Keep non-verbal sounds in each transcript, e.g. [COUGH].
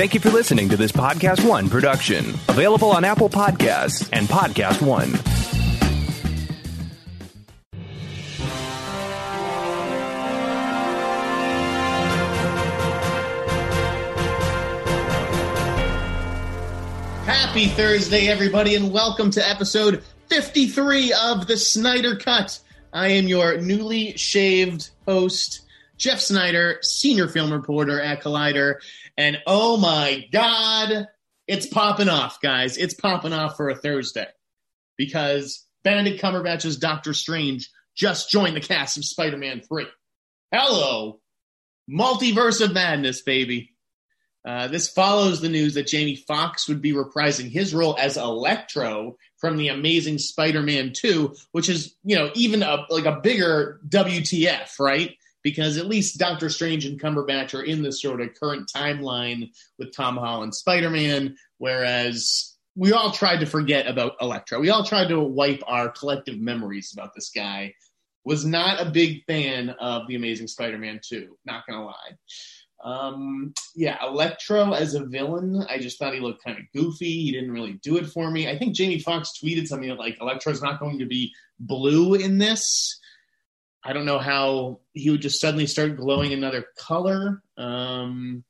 Thank you for listening to this Podcast One production, available on Apple Podcasts and Podcast One. Happy Thursday, everybody, and welcome to episode 53 of the Sneider Cut. I am your newly shaved host, Jeff Sneider, senior film reporter at Collider. And oh my God, it's popping off, guys. It's popping off for a Thursday because Benedict Cumberbatch's Doctor Strange just joined the cast of Spider Man 3. Hello, multiverse of madness, baby. Uh, this follows the news that Jamie Foxx would be reprising his role as Electro from the Amazing Spider-Man 2, which is, you know, even a, like a bigger WTF, right? Because at least Doctor Strange and Cumberbatch are in this sort of current timeline with Tom Holland Spider-Man, whereas we all tried to forget about Electro. We all tried to wipe our collective memories about this guy. Was not a big fan of the Amazing Spider-Man 2, not gonna lie. Um, yeah, Electro as a villain, I just thought he looked kind of goofy. He didn't really do it for me. I think Jamie Foxx tweeted something like Electro's not going to be blue in this. I don't know how he would just suddenly start glowing another color. Um,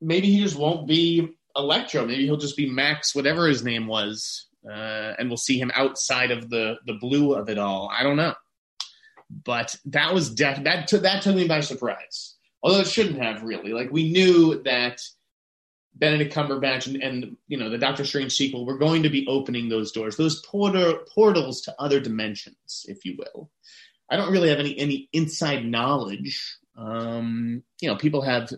maybe he just won't be Electro. Maybe he'll just be Max, whatever his name was, uh, and we'll see him outside of the the blue of it all. I don't know, but that was def- that t- that took me by surprise although it shouldn't have really. Like we knew that Benedict Cumberbatch and, and you know the Doctor Strange sequel were going to be opening those doors, those porter, portals to other dimensions, if you will. I don't really have any any inside knowledge. Um, you know, people have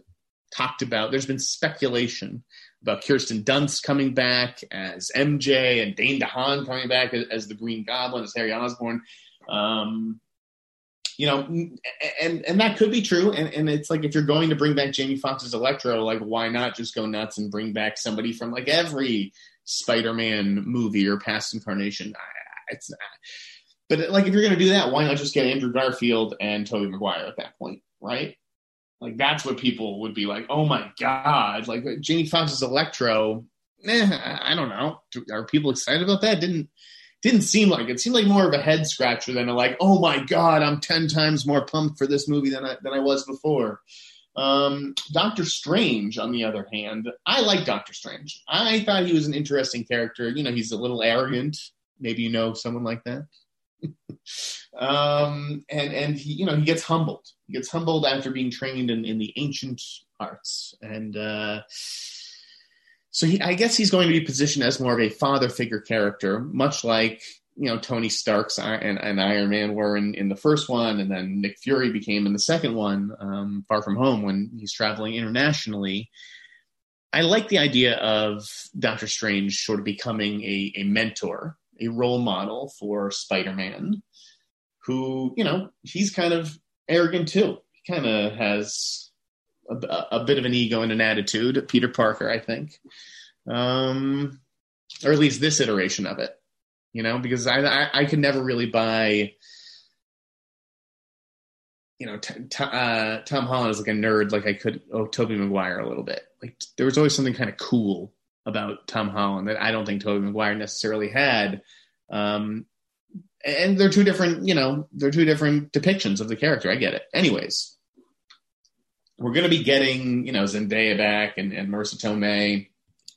talked about. There's been speculation about Kirsten Dunst coming back as MJ and Dane DeHaan coming back as, as the Green Goblin, as Harry Osborn. Um, you know, and and that could be true. And and it's like if you're going to bring back Jamie Foxx's Electro, like why not just go nuts and bring back somebody from like every Spider-Man movie or past incarnation? It's not. But like if you're going to do that, why not just get Andrew Garfield and Tobey Maguire at that point, right? Like that's what people would be like, oh my god, like Jamie Foxx's Electro. Eh, I don't know. Are people excited about that? Didn't didn't seem like it. seemed like more of a head scratcher than a like, oh my god, I'm ten times more pumped for this movie than I than I was before. Um, Doctor Strange, on the other hand, I like Doctor Strange. I thought he was an interesting character. You know, he's a little arrogant. Maybe you know someone like that. [LAUGHS] um, and and he, you know, he gets humbled. He gets humbled after being trained in, in the ancient arts, and uh, so he, I guess he's going to be positioned as more of a father figure character, much like you know Tony Stark's and, and Iron Man were in, in the first one, and then Nick Fury became in the second one, um, Far From Home, when he's traveling internationally. I like the idea of Doctor Strange sort of becoming a, a mentor, a role model for Spider Man, who you know he's kind of arrogant too. He kind of has a, a, bit of an ego and an attitude. Peter Parker, I think, um, or at least this iteration of it. You know, because I I, I could never really buy. You know, t- t- uh, Tom Holland is like a nerd, like I could. Oh, Tobey Maguire a little bit. Like there was always something kind of cool about Tom Holland that I don't think Tobey Maguire necessarily had. Um, and they're two different, you know, they're two different depictions of the character. I get it. Anyways, we're going to be getting, you know, Zendaya back and, and Marisa Tomei,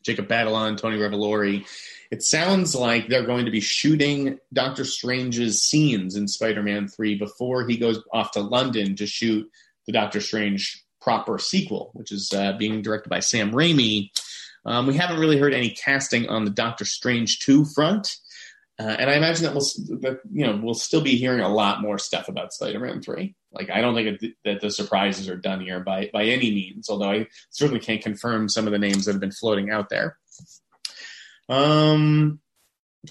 Jacob Batalon, Tony Revolori. It sounds like they're going to be shooting Doctor Strange's scenes in Spider-Man 3 before he goes off to London to shoot the Doctor Strange proper sequel, which is uh, being directed by Sam Raimi. Um, we haven't really heard any casting on the Doctor Strange 2 front. Uh, and I imagine that we'll, that, you know, we'll still be hearing a lot more stuff about Spider-Man 3. Like I don't think that the surprises are done here by by any means. Although I certainly can't confirm some of the names that have been floating out there. Um.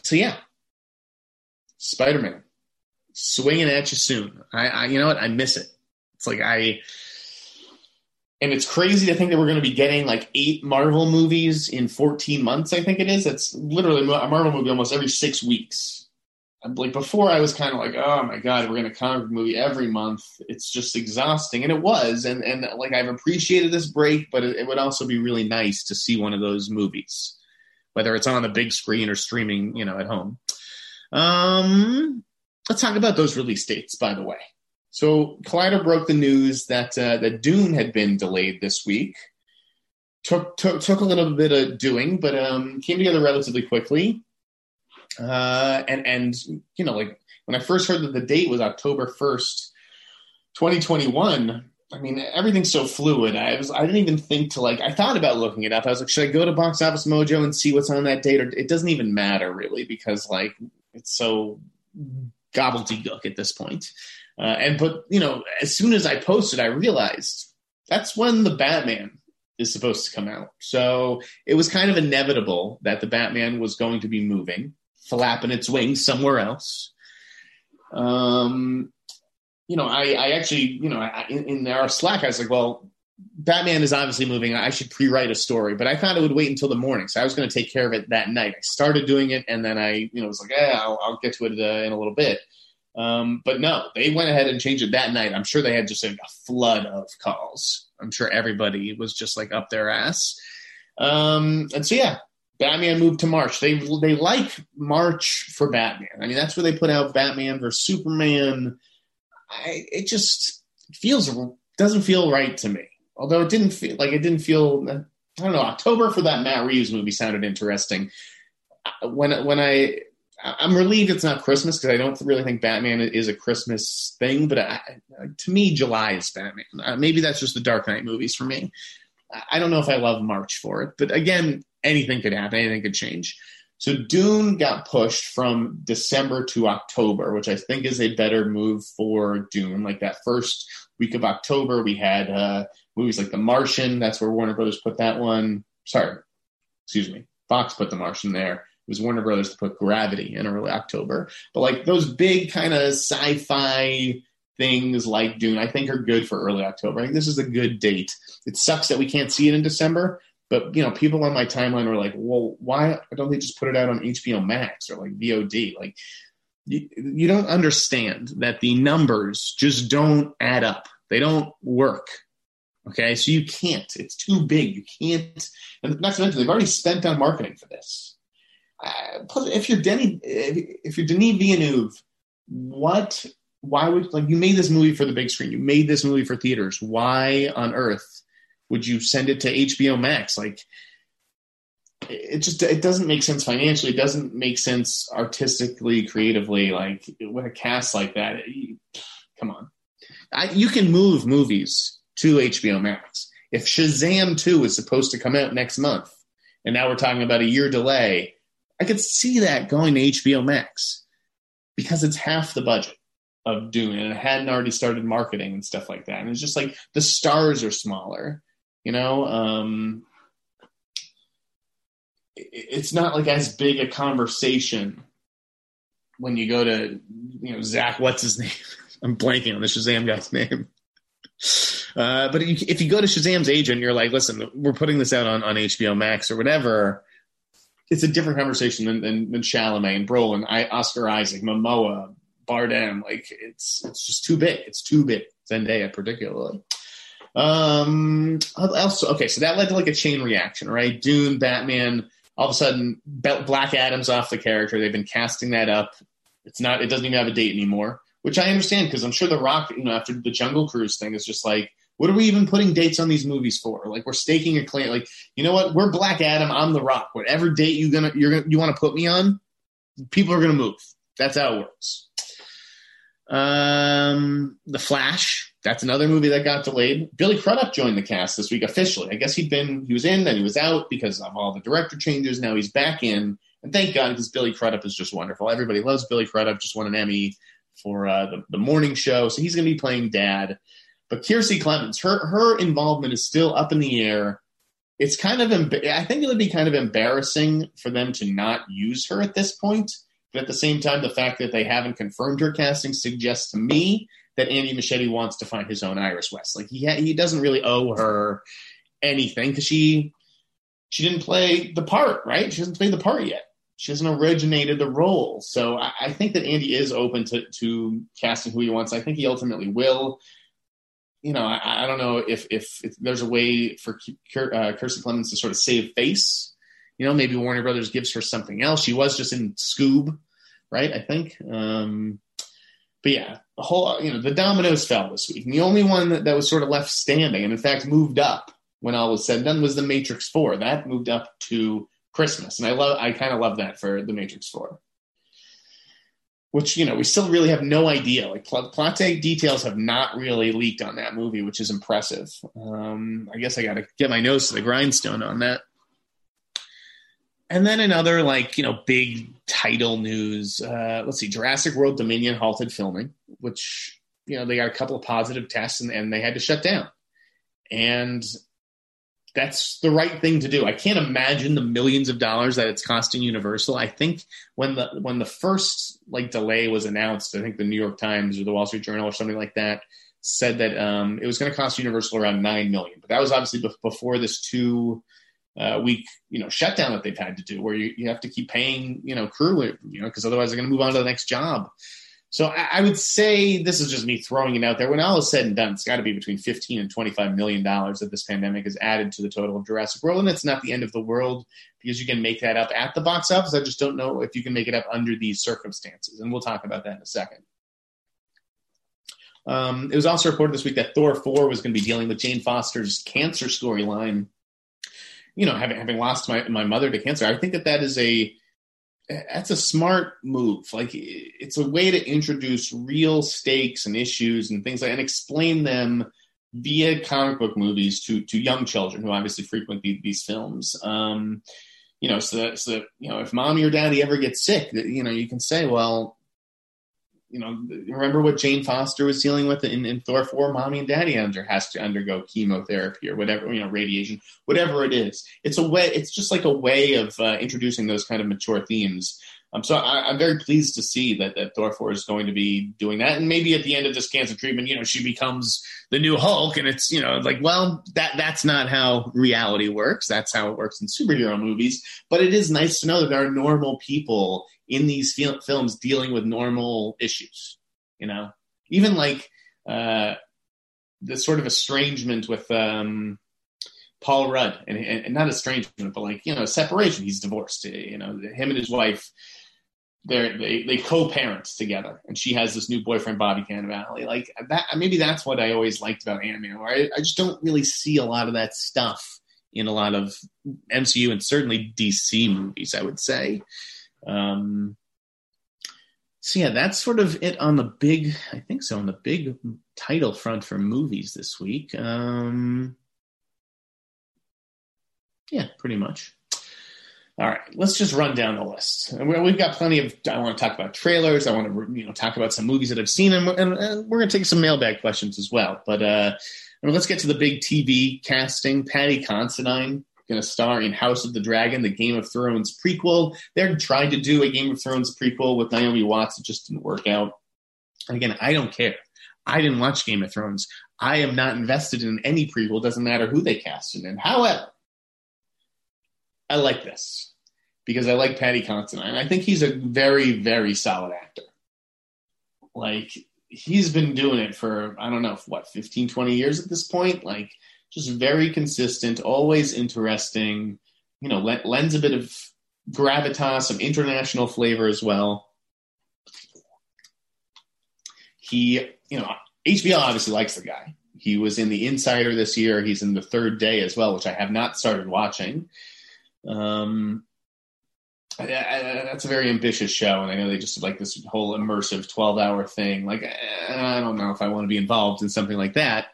So yeah, Spider Man swinging at you soon. I, I you know what I miss it. It's like I. And it's crazy to think that we're going to be getting like eight Marvel movies in 14 months. I think it is. It's literally a Marvel movie almost every six weeks like before I was kind of like, oh my god, we're gonna comic book movie every month. It's just exhausting, and it was. And and like I've appreciated this break, but it, it would also be really nice to see one of those movies, whether it's on the big screen or streaming, you know, at home. Um, let's talk about those release dates, by the way. So Collider broke the news that uh, that Dune had been delayed this week. Took took took a little bit of doing, but um, came together relatively quickly. Uh, and and you know, like when I first heard that the date was October first, twenty twenty one. I mean, everything's so fluid. I was I didn't even think to like I thought about looking it up. I was like, should I go to Box Office Mojo and see what's on that date? Or it doesn't even matter really because like it's so gobbledygook at this point. Uh, and but you know, as soon as I posted, I realized that's when the Batman is supposed to come out. So it was kind of inevitable that the Batman was going to be moving flapping its wings somewhere else. Um, you know, I, I actually, you know, I, in, in our Slack, I was like, well, Batman is obviously moving. I should pre-write a story, but I thought it would wait until the morning, so I was going to take care of it that night. I started doing it, and then I, you know, was like, yeah, I'll, I'll get to it uh, in a little bit. Um, but no, they went ahead and changed it that night. I'm sure they had just like a flood of calls. I'm sure everybody was just like up their ass. Um, and so yeah, Batman moved to March. They they like March for Batman. I mean, that's where they put out Batman versus Superman. I, it just feels doesn't feel right to me. Although it didn't feel like it didn't feel. I don't know. October for that Matt Reeves movie sounded interesting. When when I I'm relieved it's not Christmas because I don't really think Batman is a Christmas thing. But I, to me, July is Batman. Uh, maybe that's just the Dark Knight movies for me. I don't know if I love March for it, but again, anything could happen, anything could change. So Dune got pushed from December to October, which I think is a better move for Dune. Like that first week of October, we had uh, movies like The Martian. That's where Warner Brothers put that one. Sorry, excuse me. Fox put The Martian there. Was Warner Brothers to put Gravity in early October. But like those big kind of sci-fi things like Dune, I think are good for early October. I think this is a good date. It sucks that we can't see it in December, but you know, people on my timeline were like, "Well, why don't they just put it out on HBO Max or like VOD?" Like, you, you don't understand that the numbers just don't add up. They don't work. Okay, so you can't. It's too big. You can't. And not to mention, they've already spent on marketing for this. Uh, if you're Denny, if you're Denis Villeneuve, what? Why would like you made this movie for the big screen? You made this movie for theaters. Why on earth would you send it to HBO Max? Like, it just it doesn't make sense financially. It doesn't make sense artistically, creatively. Like with a cast like that, you, come on, I, you can move movies to HBO Max. If Shazam two is supposed to come out next month, and now we're talking about a year delay, I could see that going to HBO Max because it's half the budget of Dune, and it hadn't already started marketing and stuff like that. And it's just like the stars are smaller you know, um, it's not like as big a conversation when you go to, you know, Zach, what's his name? [LAUGHS] I'm blanking on the Shazam guy's name. Uh, but if you go to Shazam's agent, you're like, listen, we're putting this out on, on HBO Max or whatever. It's a different conversation than, than, than Chalamet and Brolin, I, Oscar Isaac, Momoa, Bardem. Like it's it's just too big. It's too big. Zendaya particularly. Um, also, okay, so that led to like a chain reaction, right? Dune, Batman, all of a sudden, Black Adam's off the character. They've been casting that up. It's not. It doesn't even have a date anymore, which I understand because I'm sure The Rock, you know, after the Jungle Cruise thing, is just like, what are we even putting dates on these movies for? Like we're staking a claim. Like you know what? We're Black Adam. I'm The Rock. Whatever date you gonna you're gonna you want to put me on, people are gonna move. That's how it works. Um, The Flash that's another movie that got delayed. Billy Crudup joined the cast this week officially. I guess he'd been he was in, then he was out because of all the director changes. Now he's back in, and thank God because Billy Crudup is just wonderful. Everybody loves Billy Crudup. Just won an Emmy for uh, the, the morning show, so he's going to be playing Dad. But Kiersey Clemons, her her involvement is still up in the air. It's kind of I think it would be kind of embarrassing for them to not use her at this point. But at the same time, the fact that they haven't confirmed her casting suggests to me that Andy Muschietti wants to find his own Iris West. Like he ha- he doesn't really owe her anything because she she didn't play the part, right? She hasn't played the part yet. she hasn't originated the role. So I, I, think that Andy is open to, to casting who he wants. I think he ultimately will. You know, I, I don't know if, if, if there's a way for uh, Kiersey Clemons to sort of save face. You know, maybe Warner Brothers gives her something else. She was just in Scoob, right? I think. Um, but yeah, the whole you know the dominoes fell this week, and the only one that, that was sort of left standing, and in fact moved up when all was said and done, was the Matrix Four. That moved up to Christmas, and I love I kind of love that for the Matrix Four. Which you know we still really have no idea. Like plot details have not really leaked on that movie, which is impressive. Um, I guess I got to get my nose to the grindstone on that. And then another like you know big title news. Uh, let's see, Jurassic World Dominion halted filming, which you know they got a couple of positive tests and, and they had to shut down. And that's the right thing to do. I can't imagine the millions of dollars that it's costing Universal. I think when the when the first like delay was announced, I think the New York Times or the Wall Street Journal or something like that said that um, it was going to cost Universal around nine million. But that was obviously before this two uh, week, you know, shutdown that they've had to do, where you, you have to keep paying, you know, crew, you know, because otherwise they're going to move on to the next job. So I, I, would say this is just me throwing it out there. When all is said and done, it's got to be between 15 and 25 million dollars that this pandemic has added to the total of Jurassic World, and it's not the end of the world because you can make that up at the box office. I just don't know if you can make it up under these circumstances, and we'll talk about that in a second. Um, it was also reported this week that Thor 4 was going to be dealing with Jane Foster's cancer storyline you know, having having lost my my mother to cancer, I think that that is a that's a smart move. Like it's a way to introduce real stakes and issues and things like and explain them via comic book movies to to young children who obviously frequent the, these films. Um, you know, so that, so that, you know, if mommy or daddy ever gets sick, you know, you can say, well, you know, remember what Jane Foster was dealing with in, in Thor 4? Mommy and daddy under has to undergo chemotherapy or whatever, you know, radiation, whatever it is. It's a way, it's just like a way of uh, introducing those kind of mature themes. Um, so I, am very pleased to see that, that Thor 4 is going to be doing that. And maybe at the end of this cancer treatment, you know, she becomes the new Hulk. And it's, you know, like, well, that that's not how reality works. That's how it works in superhero movies. But it is nice to know that there are normal people in these fil- films dealing with normal issues. You know, even like uh, the sort of estrangement with um, Paul Rudd, and, and, not estrangement, but like you know, separation. He's divorced. You know, him and his wife. They're, they they co-parent together, and she has this new boyfriend, Bobby Cannavale. Like that, maybe that's what I always liked about Ant-Man. Where I, I just don't really see a lot of that stuff in a lot of MCU and certainly DC movies. I would say, um, so yeah, that's sort of it on the big. I think so on the big title front for movies this week. Um, yeah, pretty much. All right, let's just run down the list. We've got plenty of. I want to talk about trailers. I want to you know talk about some movies that I've seen, and, and, we're going to take some mailbag questions as well. But uh, let's get to the big TV casting. Paddy Considine going to star in House of the Dragon, the Game of Thrones prequel. They're trying to do a Game of Thrones prequel with Naomi Watts. It just didn't work out. And again, I don't care. I didn't watch Game of Thrones. I am not invested in any prequel. Doesn't matter who they cast it in. However, I like this because I like Paddy Considine. I think he's a very, very solid actor. Like he's been doing it for I don't know what 15, 20 years at this point. Like just very consistent, always interesting. You know, lends a bit of gravitas, some international flavor as well. He, you know, HBO obviously likes the guy. He was in The Insider this year. He's in The Third Day as well, which I have not started watching. Um, I, I, that's a very ambitious show, and I know they just like this whole immersive twelve-hour thing. Like, I don't know if I want to be involved in something like that.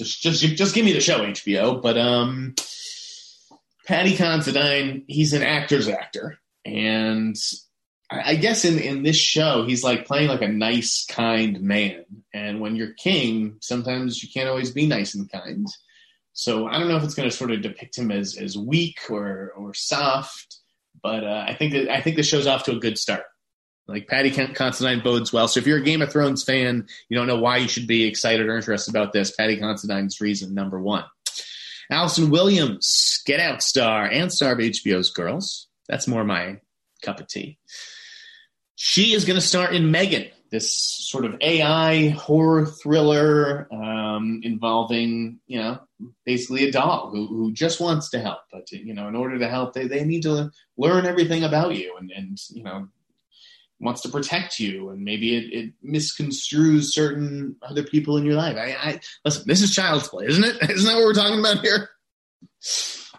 Just just just give me the show, HBO. But um, Paddy Considine, he's an actor's actor, and I, I guess in in this show, he's like playing like a nice, kind man. And when you're king, sometimes you can't always be nice and kind. So I don't know if it's going to sort of depict him as as weak or or soft, but uh, I think that I think the show's off to a good start. Like Paddy Considine bodes well. So if you're a Game of Thrones fan, you don't know why you should be excited or interested about this. Paddy Considine's reason number one. Allison Williams, Get Out star and star of HBO's Girls. That's more my cup of tea. She is going to star in Megan, this sort of AI horror thriller um, involving, you know, basically a dog who, who just wants to help. But, you know, in order to help, they, they need to learn everything about you and, and you know, wants to protect you. And maybe it, it misconstrues certain other people in your life. I, I Listen, this is child's play, isn't it? [LAUGHS] Isn't that what we're talking about here?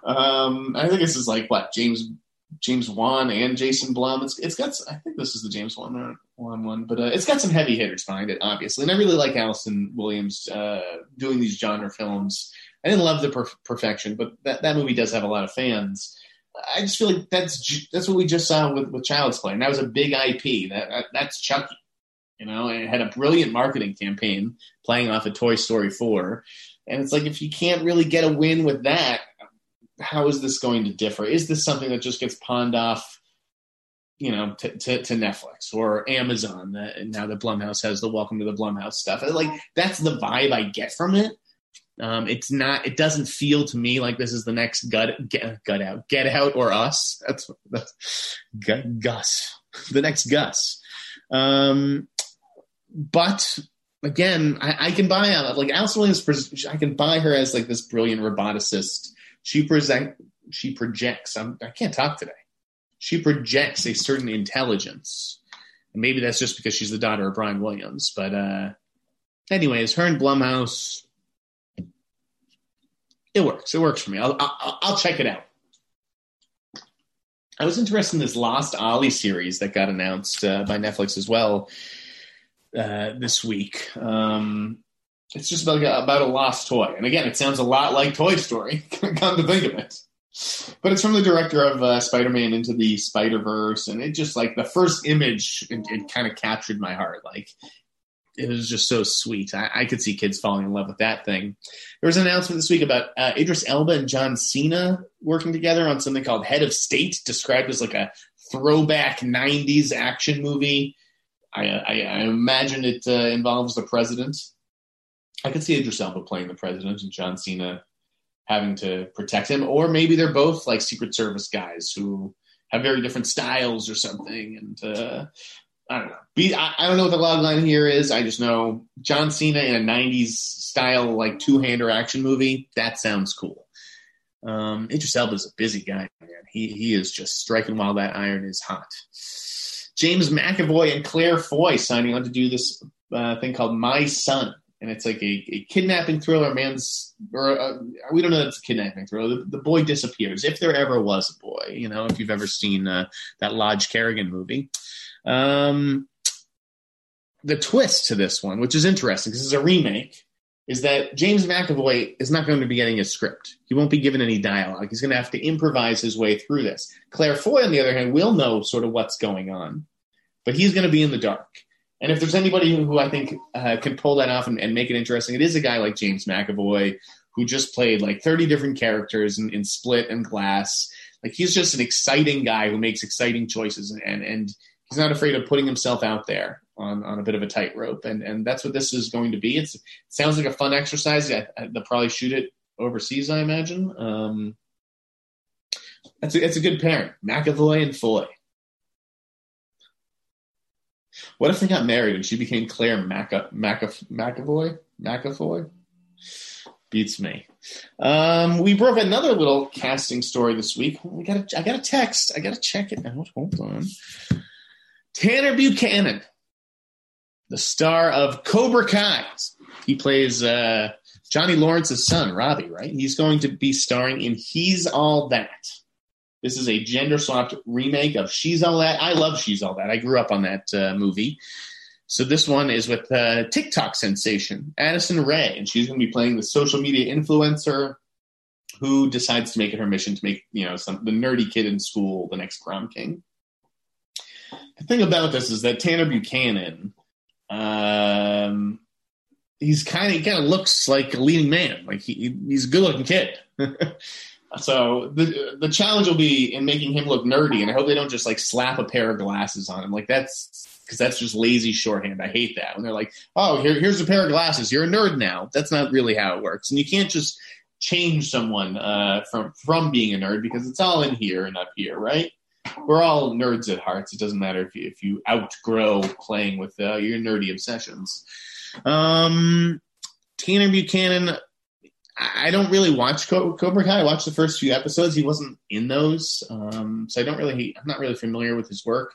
Um, I think this is like, what, James James Wan and Jason Blum. It's it's got I think this is the James Wan one one, but uh, it's got some heavy hitters behind it, obviously. And I really like Allison Williams uh, doing these genre films. I didn't love the per- perfection, but that that movie does have a lot of fans. I just feel like that's that's what we just saw with with Child's Play, and that was a big IP. That, that's Chucky. You know, it had a brilliant marketing campaign playing off of Toy Story 4. And it's like, if you can't really get a win with that, how is this going to differ? Is this something that just gets pawned off, you know, to, to, to Netflix or Amazon? That, now that Blumhouse has the Welcome to the Blumhouse stuff, like that's the vibe I get from it. Um, it's not. It doesn't feel to me like this is the next gut get, gut out, get out or us. That's that's gut, Gus, [LAUGHS] the next Gus. Um, but again, I, I can buy like Alice Williams. I can buy her as like this brilliant roboticist she present she projects. I'm, I can't talk today. She projects a certain intelligence. And maybe that's just because she's the daughter of Brian Williams. But uh, anyways, her and Blumhouse, it works. It works for me. I'll, I'll, I'll check it out. I was interested in this Lost Ollie series that got announced uh, by Netflix as well uh, this week. Um, it's just about, about a lost toy. And again, it sounds a lot like Toy Story, [LAUGHS] come to think of it. But it's from the director of uh, Spider Man Into the Spider Verse. And it just like the first image, it, it kind of captured my heart. Like, it was just so sweet. I, I, could see kids falling in love with that thing. There was an announcement this week about uh, Idris Elba and John Cena working together on something called Head of State, described as like a throwback 90s action movie. I, I, I imagine it uh, involves the president. I could see Idris Elba playing the president and John Cena having to protect him, or maybe they're both like Secret Service guys who have very different styles or something. And uh, I don't know. Be, I, I, don't know what the log line here is. I just know John Cena in a '90s style like two-hander action movie. That sounds cool. Um, Idris Elba is a busy guy, man. He he is just striking while that iron is hot. James McAvoy and Claire Foy signing on to do this uh, thing called My Son and it's like a, a kidnapping thriller. Man's or uh, we don't know it's a kidnapping thriller. The, the, boy disappears. If there ever was a boy, you know, if you've ever seen uh, that Lodge Kerrigan movie. Um, the twist to this one, which is interesting because it's a remake, is that James McAvoy is not going to be getting a script. He won't be given any dialogue. He's going to have to improvise his way through this. Claire Foy, on the other hand, will know sort of what's going on, but he's going to be in the dark. And if there's anybody who, I think uh, can pull that off and, and, make it interesting, it is a guy like James McAvoy who just played like 30 different characters in, in Split and Glass. Like he's just an exciting guy who makes exciting choices and, and, and he's not afraid of putting himself out there on, on a bit of a tightrope. And, and that's what this is going to be. It's, it sounds like a fun exercise. I, they'll probably shoot it overseas, I imagine. Um, that's a, that's a good pairing, McAvoy and Foy. What if they got married and she became Claire Maca, Maca, McAvoy? McAvoy? Beats me. Um, we broke another little casting story this week. We got I got a text. I got to check it out. Hold on. Tanner Buchanan, the star of Cobra Kai. He plays uh, Johnny Lawrence's son, Robbie, right? He's going to be starring in He's All That. This is a gender swapped remake of She's All That. I love She's All That. I grew up on that uh, movie. So this one is with uh, TikTok sensation Addison Rae, and she's going to be playing the social media influencer who decides to make it her mission to make you know some the nerdy kid in school the next prom king. The thing about this is that Tanner Buchanan, um, he's kind of he kind of looks like a leading man. Like he, he's a good looking kid. [LAUGHS] So the the challenge will be in making him look nerdy, and I hope they don't just like slap a pair of glasses on him. Like that's because that's just lazy shorthand. I hate that when they're like, "Oh, here, here's a pair of glasses. You're a nerd now." That's not really how it works, and you can't just change someone uh, from from being a nerd because it's all in here and up here, right? We're all nerds at hearts. It doesn't matter if you if you outgrow playing with uh, your nerdy obsessions. Um, Tanner Buchanan. I don't really watch Cobra Kai. I watched the first few episodes. He wasn't in those, um, so I don't really. I'm not really familiar with his work.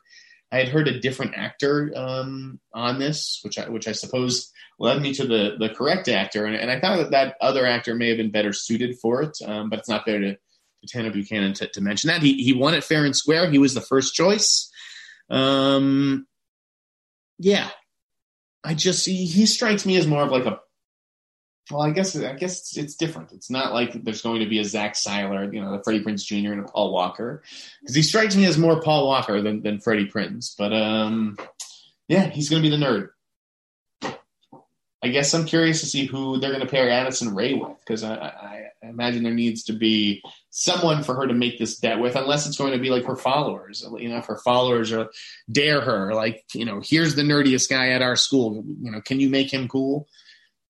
I had heard a different actor um, on this, which I, which I suppose led me to the the correct actor, and, and I thought that that other actor may have been better suited for it, um, but it's not fair to, to Tanner Buchanan to, to, mention that he he won it fair and square. He was the first choice. Um, yeah, I just he, he strikes me as more of like a well, I guess I guess it's, it's, different. It's not like there's going to be a Zack Siler, you know, the Freddie Prinze Jr. and a Paul Walker, because he strikes me as more Paul Walker than than Freddie Prinze. But um, yeah, he's going to be the nerd. I guess I'm curious to see who they're going to pair Addison Rae with, because I, I, I, imagine there needs to be someone for her to make this bet with, unless it's going to be like her followers. You know, if her followers are dare her, like you know, here's the nerdiest guy at our school. You know, can you make him cool?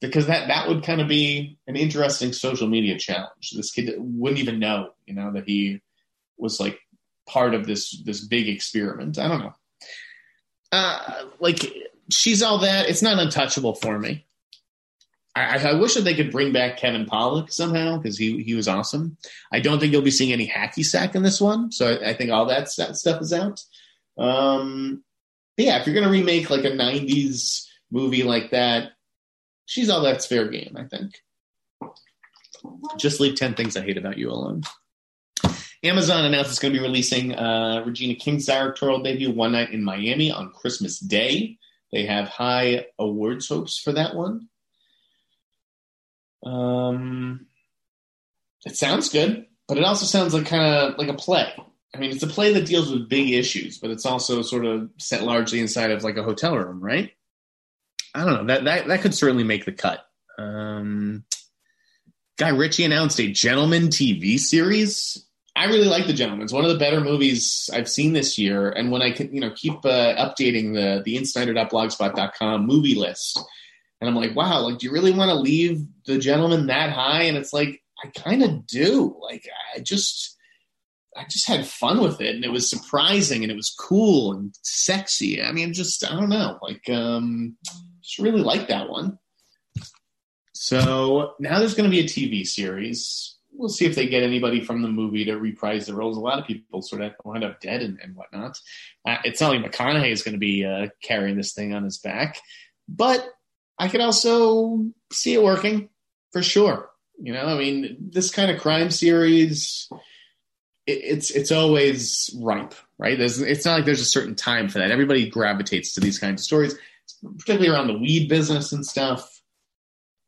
because that that would kind of be an interesting social media challenge. This kid wouldn't even know, you know, that he was like part of this this big experiment. I don't know. Uh, like she's all that. It's not untouchable for me. I, I wish that they could bring back Kevin Pollak somehow because he he was awesome. I don't think you'll be seeing any hacky sack in this one, so I, I think all that, stuff is out. Um, yeah, if you're gonna remake like a '90s movie like that, she's all that's fair game, I think. Just leave 10 things I hate about you alone. Amazon announced it's going to be releasing uh, Regina King's directorial debut, One Night in Miami, on Christmas Day. They have high awards hopes for that one. Um, it sounds good, but it also sounds like kind of like a play. I mean, it's a play that deals with big issues, but it's also sort of set largely inside of like a hotel room, right? I don't know that that that could certainly make the cut. Um, Guy Ritchie announced a Gentlemen TV series. I really like The Gentlemen. It's one of the better movies I've seen this year. And when I can, you know, keep uh, updating the the insneider.blogspot.com movie list, and I'm like, wow, like, do you really want to leave The Gentlemen that high? And it's like, I kind of do. Like, I just, I just had fun with it, and it was surprising, and it was cool and sexy. I mean, just, I don't know, like, um, just really like that one. So now there's going to be a TV series. We'll see if they get anybody from the movie to reprise the roles. A lot of people sort of wind up dead and, and whatnot. Uh, it's not like McConaughey is going to be uh, carrying this thing on his back, but I could also see it working for sure. You know, I mean, this kind of crime series, it, it's it's always ripe, right? There's, it's not like there's a certain time for that. Everybody gravitates to these kinds of stories particularly around the weed business and stuff.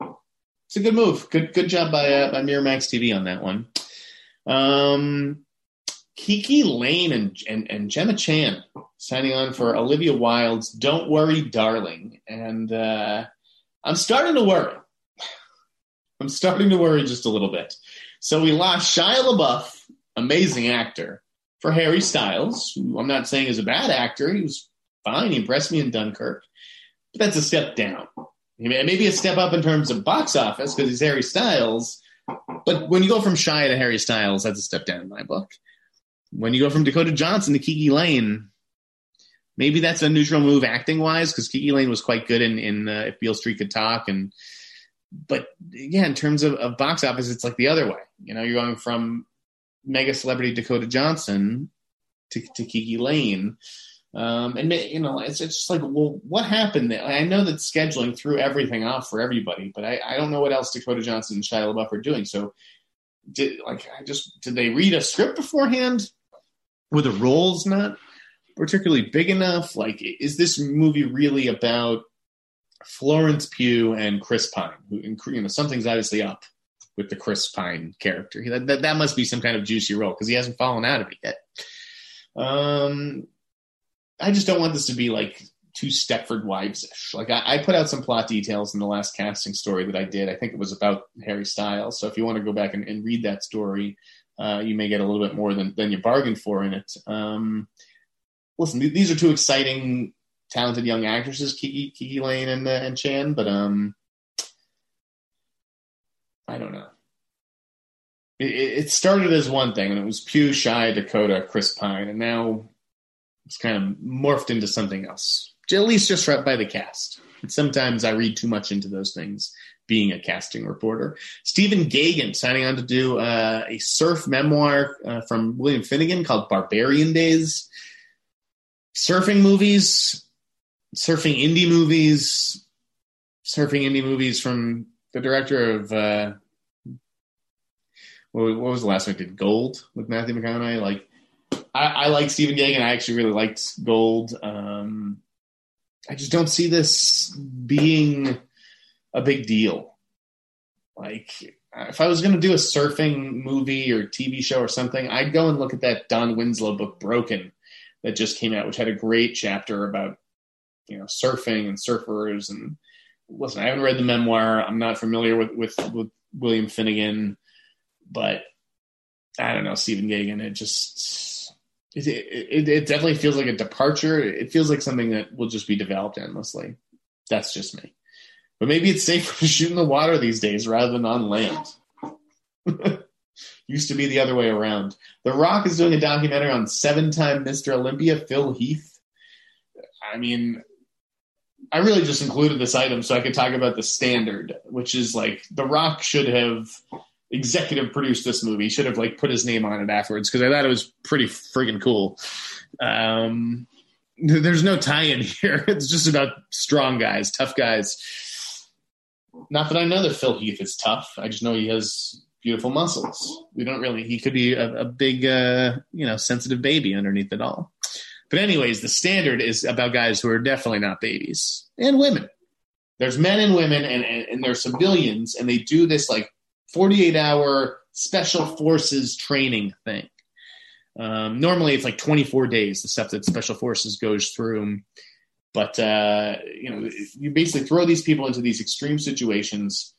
It's a good move. Good good job by uh, by Miramax TV on that one. Um, KiKi Layne and, and and Gemma Chan signing on for Olivia Wilde's "Don't Worry, Darling," and uh, I'm starting to worry. I'm starting to worry just a little bit. So we lost Shia LaBeouf, amazing actor, for Harry Styles, who I'm not saying is a bad actor. He was fine. He impressed me in Dunkirk but that's a step down. Maybe a step up in terms of box office because he's Harry Styles. But when you go from Shia to Harry Styles, that's a step down in my book. When you go from Dakota Johnson to KiKi Layne, maybe that's a neutral move acting wise because KiKi Layne was quite good in, in uh, If Beale Street Could Talk. and But yeah, in terms of, of box office, it's like the other way. You know, you're going from mega celebrity Dakota Johnson to, to KiKi Layne. Um, and you know, it's, it's just like, well, what happened? There? I know that scheduling threw everything off for everybody, but I, I don't know what else Dakota Johnson and Shia LaBeouf are doing. So, did like I just did they read a script beforehand? Were the roles not particularly big enough? Like, is this movie really about Florence Pugh and Chris Pine? Who, you know, something's obviously up with the Chris Pine character. That that, that must be some kind of juicy role because he hasn't fallen out of it yet. Um, I just don't want this to be like too Stepford Wives ish. Like I, I, put out some plot details in the last casting story that I did. I think it was about Harry Styles. So if you want to go back and, and read that story, uh, you may get a little bit more than, than you bargained for in it. Um, listen, these are two exciting, talented young actresses, KiKi, KiKi Layne and, uh, and Chan, but um, I don't know. it, it started as one thing, and it was Pugh, Shia, Dakota, Chris Pine, and now it's kind of morphed into something else. At least just right by the cast. And sometimes I read too much into those things. Being a casting reporter, Stephen Gaghan signing on to do uh, a surf memoir uh, from William Finnegan called Barbarian Days. Surfing movies, surfing indie movies, surfing indie movies from the director of uh, what, was the last one? I did Gold with Matthew McConaughey. Like, I, I like Stephen Gaghan. I actually really liked Gold. Um, I just don't see this being a big deal. Like, if I was going to do a surfing movie or TV show or something, I'd go and look at that Don Winslow book, Broken, that just came out, which had a great chapter about you know surfing and surfers. And listen, I haven't read the memoir. I'm not familiar with with, with William Finnegan but I don't know, Stephen Gaghan. It just it, it, it definitely feels like a departure. It feels like something that will just be developed endlessly. That's just me. But maybe it's safer to shoot in the water these days rather than on land. [LAUGHS] Used to be the other way around. The Rock is doing a documentary on seven-time Mr. Olympia Phil Heath. I mean, I really just included this item so I could talk about the standard, which is like The Rock should have executive produced this movie. He should have like put his name on it afterwards because I thought it was pretty friggin' cool. Um, there's no tie-in [LAUGHS] here. It's just about strong guys, tough guys. Not that I know that Phil Heath is tough. I just know he has beautiful muscles. We don't really. He could be a, a big, uh, you know, sensitive baby underneath it all. But anyways, the standard is about guys who are definitely not babies and women. There's men and women, and, and, and they're civilians, and they do this like 48 hour special forces training thing. Um, normally it's like 24 days, the stuff that special forces goes through. But, uh, you know, you basically throw these people into these extreme situations.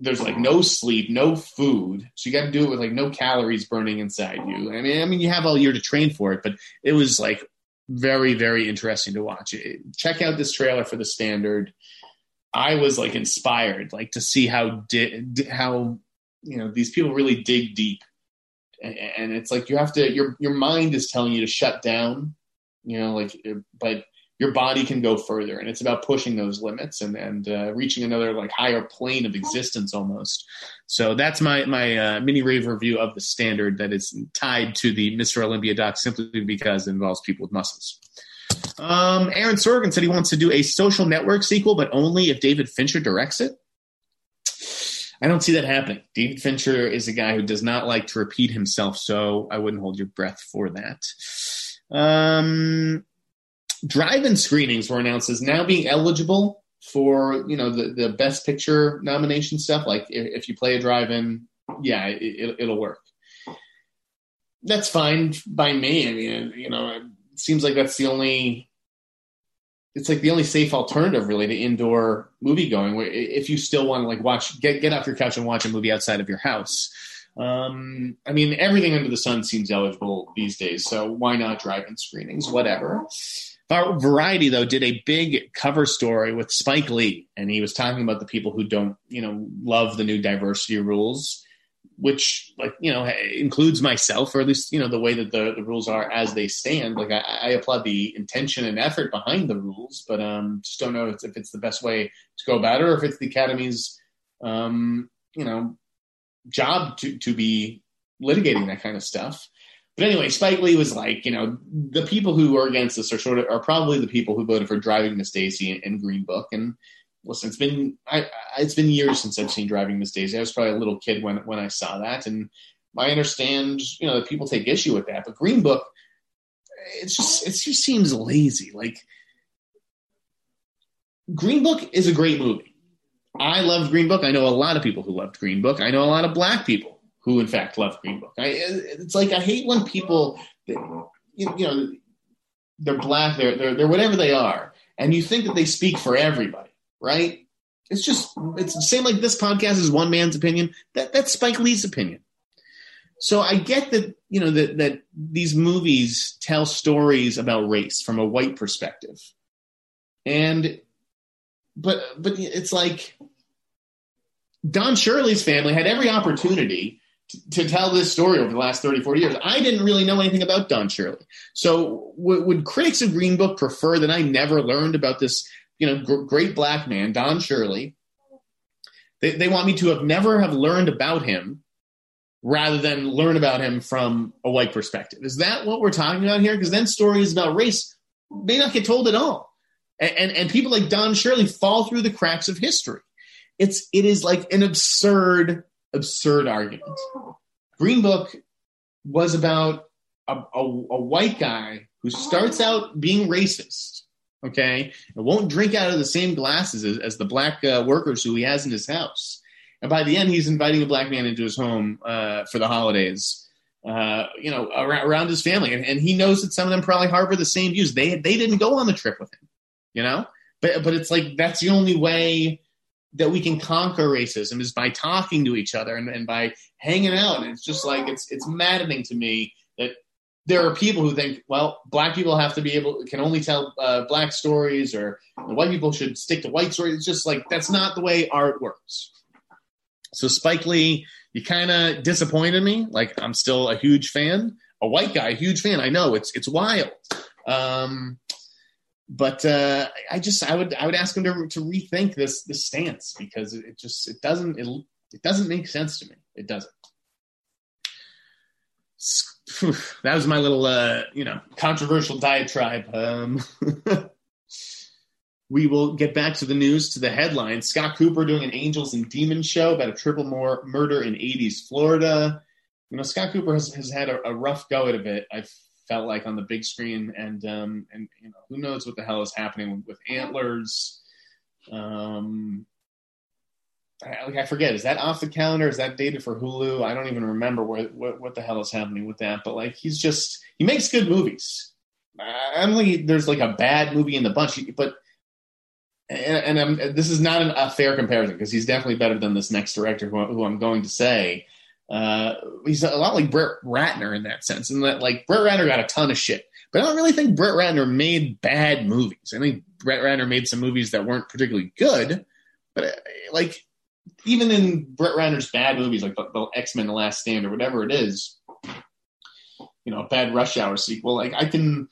There's like no sleep, no food. So you got to do it with like no calories burning inside you. I mean, I mean, you have all year to train for it, but it was like very, very interesting to watch. Check out this trailer for the standard. I was like inspired, like to see how di- how you know these people really dig deep and, it's like you have to your your mind is telling you to shut down you know like but your body can go further and it's about pushing those limits and and uh, reaching another like higher plane of existence almost so that's my my uh, mini rave review of the standard that is tied to the mr olympia doc simply because it involves people with muscles um, aaron sorkin said he wants to do a social network sequel but only if david fincher directs it I don't see that happening. David Fincher is a guy who does not like to repeat himself, so I wouldn't hold your breath for that. Um, drive-in screenings were announced as now being eligible for you know the, the best picture nomination stuff. Like if, if you play a drive-in, yeah, it, it'll work. That's fine by me. I mean, you know, it seems like that's the only it's like the only safe alternative really to indoor movie going where if you still want to like watch get get off your couch and watch a movie outside of your house um, i mean everything under the sun seems eligible these days so why not drive-in screenings whatever variety though did a big cover story with spike lee and he was talking about the people who don't you know love the new diversity rules which like you know includes myself or at least you know the way that the, the rules are as they stand. Like I, I applaud the intention and effort behind the rules but um just don't know if, if it's the best way to go about it or if it's the academy's um you know job to to be litigating that kind of stuff but anyway spike lee was like you know the people who are against this are sort of are probably the people who voted for driving miss daisy and, green book and listen, it's been I, it's been years since I've seen Driving Miss Daisy. I was probably a little kid when when I saw that, and I understand you know that people take issue with that. But Green Book, it's just it just seems lazy. Like Green Book is a great movie. I love Green Book. I know a lot of people who loved Green Book. I know a lot of black people who, in fact, love Green Book. I, it's like I hate when people, you know, they're black, they're, they're they're whatever they are, and you think that they speak for everybody right? It's just it's the same like this podcast is one man's opinion. That that's Spike Lee's opinion. So I get that you know that that these movies tell stories about race from a white perspective, and but but it's like Don Shirley's family had every opportunity to tell this story over the last 30, 40 years. I didn't really know anything about Don Shirley. So w- would critics of Green Book prefer that I never learned about this, you know, gr- great black man, Don Shirley? They, they want me to have never have learned about him rather than learn about him from a white perspective. Is that what we're talking about here? Because then stories about race may not get told at all. And, and, and people like Don Shirley fall through the cracks of history. It's it is like an absurd absurd argument. Green Book was about a, a, a white guy who starts out being racist, okay, and won't drink out of the same glasses as, as the black uh, workers who he has in his house. And by the end, he's inviting a black man into his home uh, for the holidays, uh, you know, around, around his family. And, and, he knows that some of them probably harbor the same views. They, they didn't go on the trip with him, you know? But, but it's like that's the only way that we can conquer racism is by talking to each other and, and by hanging out. And it's just like it's it's maddening to me that there are people who think, well, black people have to be able can only tell uh, black stories, or white people should stick to white stories. It's just like that's not the way art works. So Spike Lee, you kind of disappointed me. Like I'm still a huge fan, a white guy, huge fan. I know it's it's wild. Um, but uh, I just I would I would ask him to to rethink this this stance because it just it doesn't it, it doesn't make sense to me. It doesn't. That was my little uh, you know controversial diatribe. Um, [LAUGHS] we will get back to the news to the headline. Scott Cooper doing an Angels and Demons show about a triple murder in 80s Florida. You know, Scott Cooper has, has had a, a rough go at it. I've felt like on the big screen. And um, and you know who knows what the hell is happening with Antlers. Um, I, like I forget, is that off the calendar? Is that dated for Hulu? I don't even remember what what, what the hell is happening with that. But like he's just he makes good movies. I don't think there's like a bad movie in the bunch, but and, and this is not an, a fair comparison because he's definitely better than this next director who, who I'm going to say. Uh, he's a lot like Brett Ratner in that sense, and that like Brett Ratner got a ton of shit, but I don't really think Brett Ratner made bad movies. I think Brett Ratner made some movies that weren't particularly good, but uh, like even in Brett Ratner's bad movies, like the, the X Men: The Last Stand or whatever it is, you know, a bad Rush Hour sequel, like I can,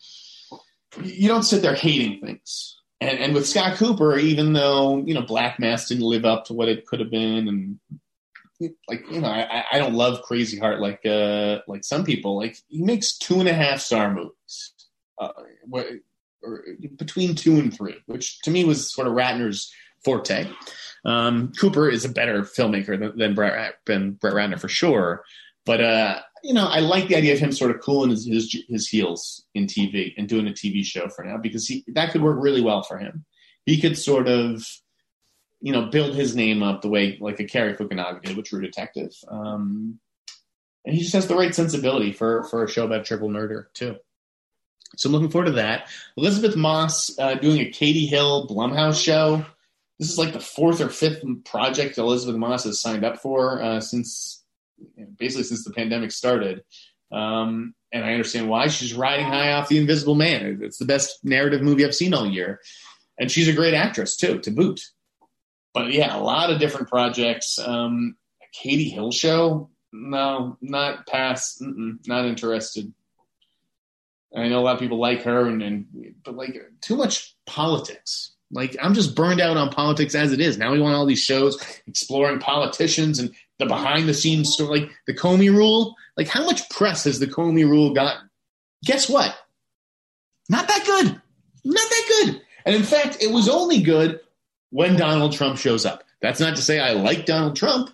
you don't sit there hating things. And, and with Scott Cooper, even though you know Black Mass didn't live up to what it could have been, and like you know, I, I don't love Crazy Heart like uh like some people. Like he makes two and a half star movies, uh, or between two and three, which to me was sort of Ratner's forte. Um, Cooper is a better filmmaker than, than Brett than Brett Ratner for sure, but uh, you know, I like the idea of him sort of cooling his, his his heels in TV and doing a TV show for now because he that could work really well for him. He could sort of you know, build his name up the way like a Cary Fukunaga did with True Detective. Um, and he just has the right sensibility for for a show about triple murder too. So I'm looking forward to that. Elisabeth Moss uh, doing a Katie Hill Blumhouse show. This is like the fourth or fifth project Elisabeth Moss has signed up for uh, since basically since the pandemic started. Um, and I understand why she's riding high off The Invisible Man. It's the best narrative movie I've seen all year, and she's a great actress too, to boot but yeah, a lot of different projects. Um, Katie Hill show? No, not past. Not interested. I know a lot of people like her, and, and but like too much politics. Like I'm just burned out on politics as it is. Now we want all these shows exploring politicians and the behind the scenes story, like the Comey rule. Like how much press has the Comey rule gotten? Guess what? Not that good. Not that good. And in fact, it was only good when Donald Trump shows up. That's not to say I like Donald Trump.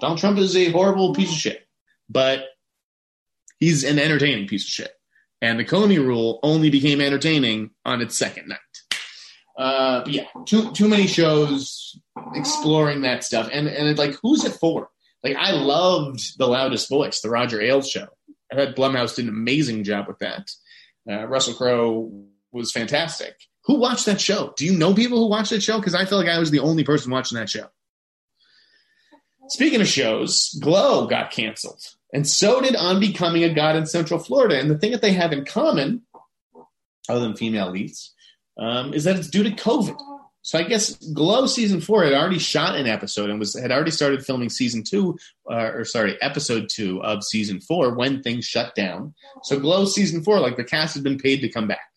Donald Trump is a horrible piece of shit, but he's an entertaining piece of shit. And the Comey rule only became entertaining on its second night. Uh, but yeah, too too many shows exploring that stuff, and and it's like, who's it for? Like, I loved the loudest voice, the Roger Ailes show. I thought Blumhouse did an amazing job with that. Uh, Russell Crowe was fantastic. Who watched that show? Do you know people who watched that show? Because I feel like I was the only person watching that show. Speaking of shows, Glow got canceled. And so did On Becoming a God in Central Florida. And the thing that they have in common, other than female leads, um, is that it's due to COVID. So I guess Glow season four had already shot an episode and was had already started filming season two, uh, or sorry, episode two of season four when things shut down. So Glow season four, like the cast had been paid to come back.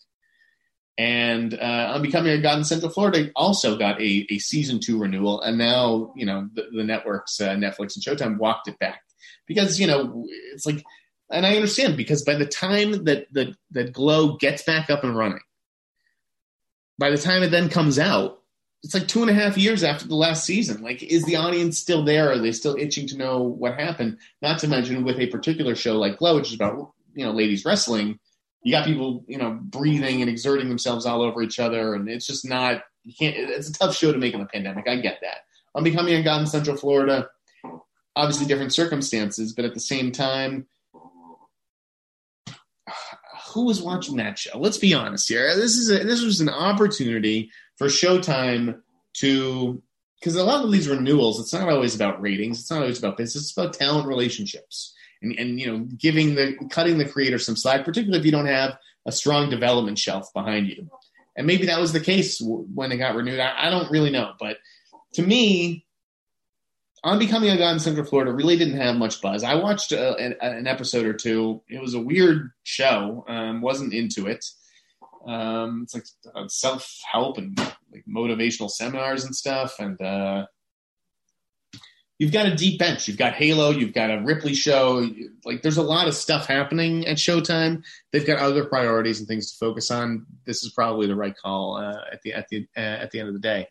And uh, on becoming a god in Central Florida, also got a, a season two renewal, and now you know the, the networks, uh, Netflix and Showtime, walked it back because you know it's like, and I understand because by the time that that that Glow gets back up and running, by the time it then comes out, it's like two and a half years after the last season. Like, is the audience still there? Are they still itching to know what happened? Not to mention with a particular show like Glow, which is about you know ladies wrestling, you got people you know breathing and exerting themselves all over each other, and it's just not. You can't. It's a tough show to make in the pandemic. I get that. I'm becoming a god in Central Florida. Obviously, different circumstances, but at the same time, who was watching that show? Let's be honest here. This is a, this was an opportunity for Showtime to because a lot of these renewals, it's not always about ratings. It's not always about business. It's about talent relationships and and you know giving the cutting the creator some slack, particularly if you don't have a strong development shelf behind you. And maybe that was the case when it got renewed. I, I don't really know, but to me, on becoming a god in Central Florida really didn't have much buzz. I watched a, an, an, episode or two. It was a weird show. Um, wasn't into it. Um, it's like uh, self help and like motivational seminars and stuff. And uh, you've got a deep bench. You've got Halo. You've got a Ripley show. Like there's a lot of stuff happening at Showtime. They've got other priorities and things to focus on. This is probably the right call uh, at the at the uh, at the end of the day.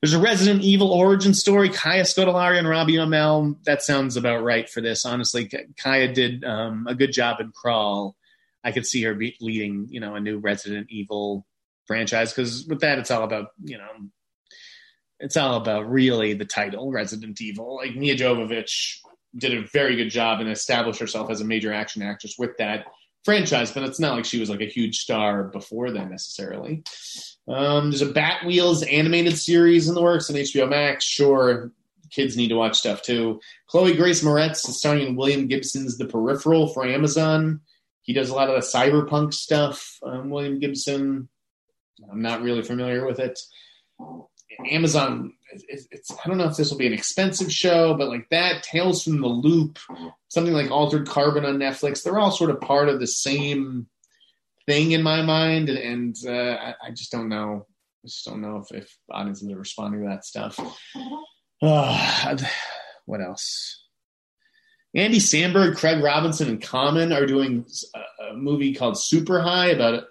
There's a Resident Evil origin story. Kaya Scodelario and Robbie Amell. That sounds about right for this. Honestly, Kaya did um, a good job in Crawl. I could see her be leading, you know, a new Resident Evil franchise because with that, it's all about, you know, it's all about really the title, Resident Evil. Like Milla Jovovich did a very good job and established herself as a major action actress with that franchise, but it's not like she was like a huge star before then necessarily. Um, there's a Batwheels animated series in the works on HBO Max. Sure, kids need to watch stuff too. Chloe Grace Moretz is starring in William Gibson's The Peripheral for Amazon. He does a lot of the cyberpunk stuff. Um, William Gibson. I'm not really familiar with it. Amazon. It's, it's, I don't know if this will be an expensive show, but like that, Tales from the Loop, something like Altered Carbon on Netflix. They're all sort of part of the same thing in my mind, and, uh, I, I, just don't know. I just don't know if, if audiences are responding to that stuff. Uh, what else? Andy Samberg, Craig Robinson, and Common are doing a, a movie called Super High about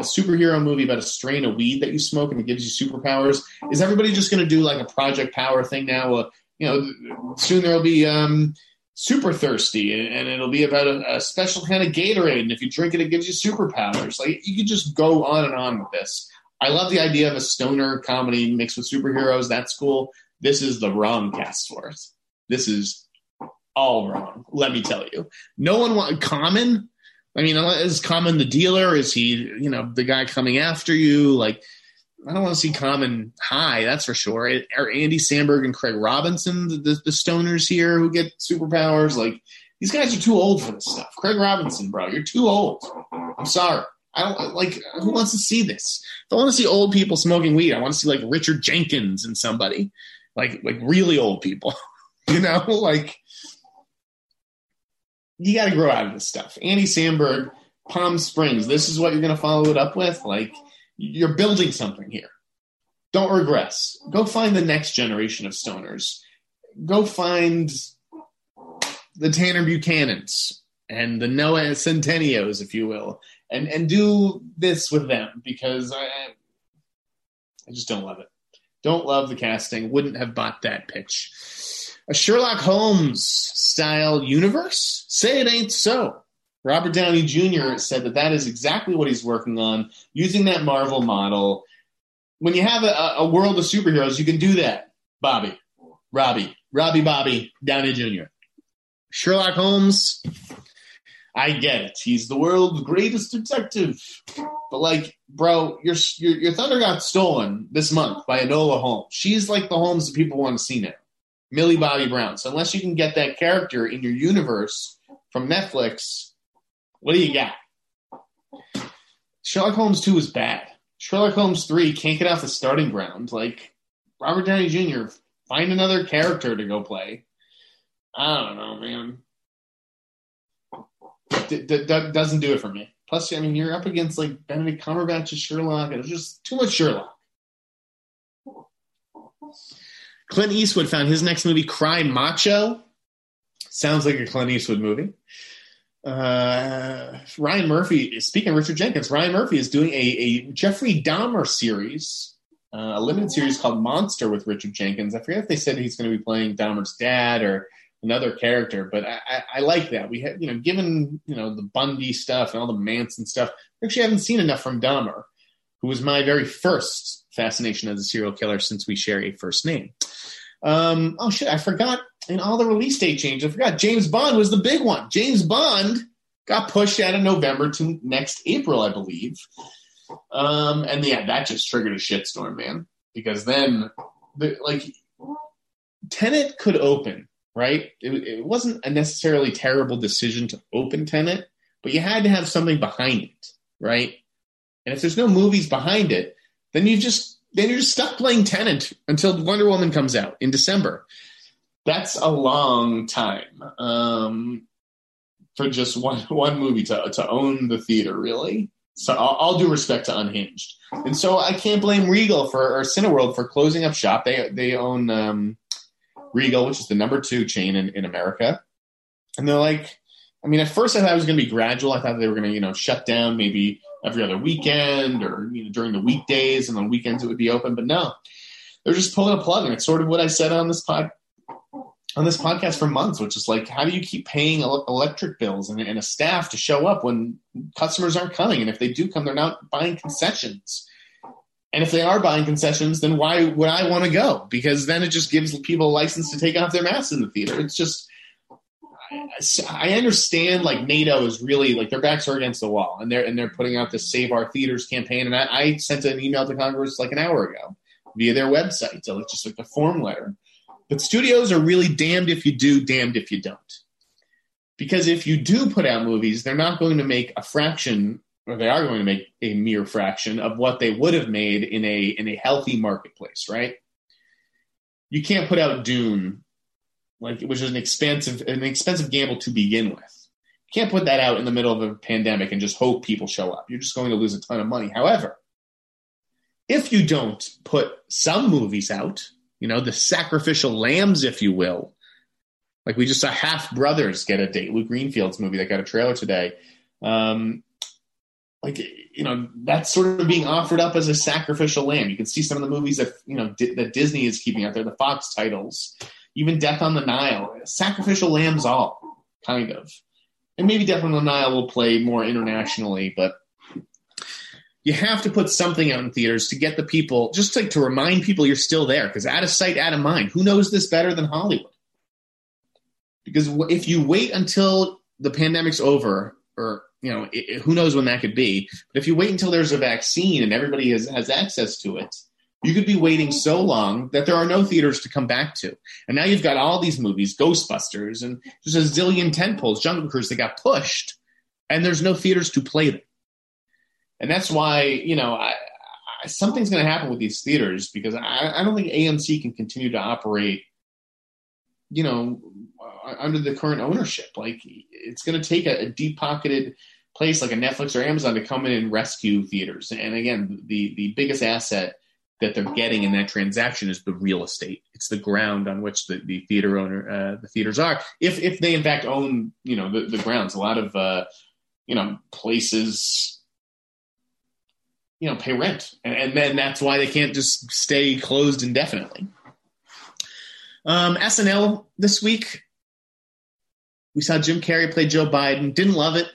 a, superhero movie about a strain of weed that you smoke and it gives you superpowers. Is everybody just going to do like a Project Power thing now? Uh, you know, soon there will be um, super thirsty and, and it'll be about a, a, special kind of Gatorade. And if you drink it, it gives you superpowers. Like you could just go on and on with this. I love the idea of a stoner comedy mixed with superheroes. That's cool. This is the wrong cast for it. This is all wrong. Let me tell you. No one want common. I mean, is Common the dealer? Is he, you know, the guy coming after you? Like, I don't want to see Common high, that's for sure. Are Andy Samberg and Craig Robinson the, the, the, stoners here who get superpowers? Like these guys are too old for this stuff. Craig Robinson, bro, you're too old. I'm sorry. I don't like. Who wants to see this? I want to see old people smoking weed, I want to see like Richard Jenkins and somebody, like like really old people. [LAUGHS] you know, like you got to grow out of this stuff. Andy Samberg, Palm Springs. This is what you're going to follow it up with, like you're building something here. Don't regress. Go find the next generation of stoners. Go find the Tanner Buchanans and the Noah Centineos, if you will, and and do this with them because I I just don't love it. Don't love the casting. Wouldn't have bought that pitch. A Sherlock Holmes style universe? Say it ain't so. Robert Downey Jr. said that that is exactly what he's working on, using that Marvel model. When you have a, a world of superheroes, you can do that. Bobby, Robbie, Robbie Bobby Downey Jr. Sherlock Holmes, I get it. He's the world's greatest detective. But like, bro, your, your your thunder got stolen this month by Enola Holmes. She's like the Holmes that people want to see now. Millie Bobby Brown. So unless you can get that character in your universe from Netflix, what do you got? Sherlock Holmes 2 is bad. Sherlock Holmes 3 can't get off the starting ground. Like, Robert Downey Jr., find another character to go play. I don't know, man. D- d- doesn't do it for me. Plus, I mean, you're up against like Benedict Cumberbatch as Sherlock, and it's just too much Sherlock. Clint Eastwood found his next movie, Cry Macho. Sounds like a Clint Eastwood movie. Uh, Ryan Murphy, speaking of Richard Jenkins, Ryan Murphy is doing a, a Jeffrey Dahmer series, uh, a limited series called Monster with Richard Jenkins. I forget if they said he's going to be playing Dahmer's dad or another character, but I, I, I like that. We have, you know, given you know the Bundy stuff and all the Manson stuff, we actually haven't seen enough from Dahmer, who was my very first fascination as a serial killer since we share a first name. Um, oh shit, I forgot in all the release date changes. I forgot James Bond was the big one. James Bond got pushed out of November to next April, I believe. Um, and yeah, that just triggered a shitstorm, man. Because then, the, like, Tenet could open, right? It, it wasn't a necessarily terrible decision to open Tenet, but you had to have something behind it, right? And if there's no movies behind it, then you just then you're just stuck playing Tenet until Wonder Woman comes out in December. That's a long time um, for just one one movie to to own the theater, really. So all, all due respect to Unhinged, and so I can't blame Regal for or Cineworld for closing up shop. They they own um, Regal, which is the number two chain in, in America, and they're like, I mean, at first I thought it was going to be gradual. I thought they were going to you know shut down maybe every other weekend or you know, during the weekdays, and on weekends it would be open. But no, they're just pulling a plug, and it's sort of what I said on this pod on this podcast for months, which is like, how do you keep paying electric bills and, and, a staff to show up when customers aren't coming? And if they do come, they're not buying concessions. And if they are buying concessions, then why would I want to go? Because then it just gives people a license to take off their masks in the theater. It's just, I understand like NATO is really like their backs are against the wall, and they're and they're putting out this Save Our Theaters campaign. And I, I sent an email to Congress like an hour ago via their website, so it's just like a form letter but studios are really damned if you do, damned if you don't. Because if you do put out movies, they're not going to make a fraction, or they are going to make a mere fraction of what they would have made in a in a healthy marketplace, right? You can't put out Dune, like which is an expensive an expensive gamble to begin with. You can't put that out in the middle of a pandemic and just hope people show up. You're just going to lose a ton of money. However, if you don't put some movies out, you know, the sacrificial lambs, if you will. Like we just saw Half Brothers get a date. Luke Greenfield's movie that got a trailer today. Um, like you know, that's sort of being offered up as a sacrificial lamb. You can see some of the movies that you know D- that Disney is keeping out there, the Fox titles, even Death on the Nile, sacrificial lambs, all kind of. And maybe Death on the Nile will play more internationally, but you have to put something out in theaters to get the people, just like to remind people you're still there. Because out of sight, out of mind. Who knows this better than Hollywood? Because if you wait until the pandemic's over, or you know, it, who knows when that could be. But if you wait until there's a vaccine and everybody has, has access to it, you could be waiting so long that there are no theaters to come back to. And now you've got all these movies, Ghostbusters, and just a zillion tentpoles, Jungle Cruise that got pushed, and there's no theaters to play them and that's why you know I, I, something's going to happen with these theaters because I, I, don't think AMC can continue to operate, you know, under the current ownership. Like it's going to take a, a deep pocketed place like a Netflix or Amazon to come in and rescue theaters. And again, the the biggest asset that they're getting in that transaction is the real estate. It's the ground on which the, the theater owner uh, the theaters are. If if they in fact own you know the, the grounds, a lot of uh, you know places you know pay rent, and, and then that's why they can't just stay closed indefinitely. Um, SNL this week, we saw Jim Carrey play Joe Biden. Didn't love it.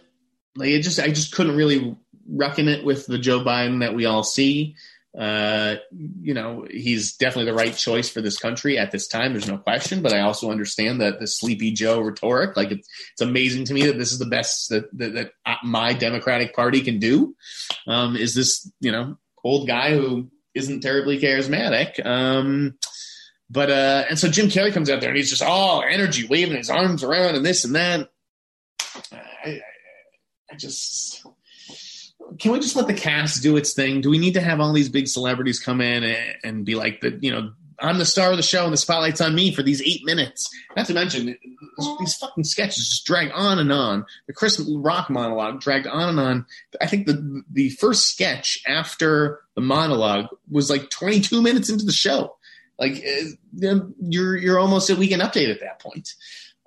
Like it just, I just couldn't really reckon it with the Joe Biden that we all see. Uh, you know, he's definitely the right choice for this country at this time. There's no question. But I also understand that the Sleepy Joe rhetoric, like it's, it's amazing to me that this is the best that, that, that my Democratic Party can do. Um, is this, you know, old guy who isn't terribly charismatic. Um, but uh, and so Jim Carrey comes out there and he's just all energy, waving his arms around and this and that. I, I, I just can we just let the cast do its thing? Do we need to have all these big celebrities come in and, and be like the you know I'm the star of the show and the spotlight's on me for these eight minutes. Not to mention these fucking sketches just drag on and on. The Chris Rock monologue dragged on and on. I think the the first sketch after the monologue was like 22 minutes into the show. Like eh, you're you're almost a weekend update at that point.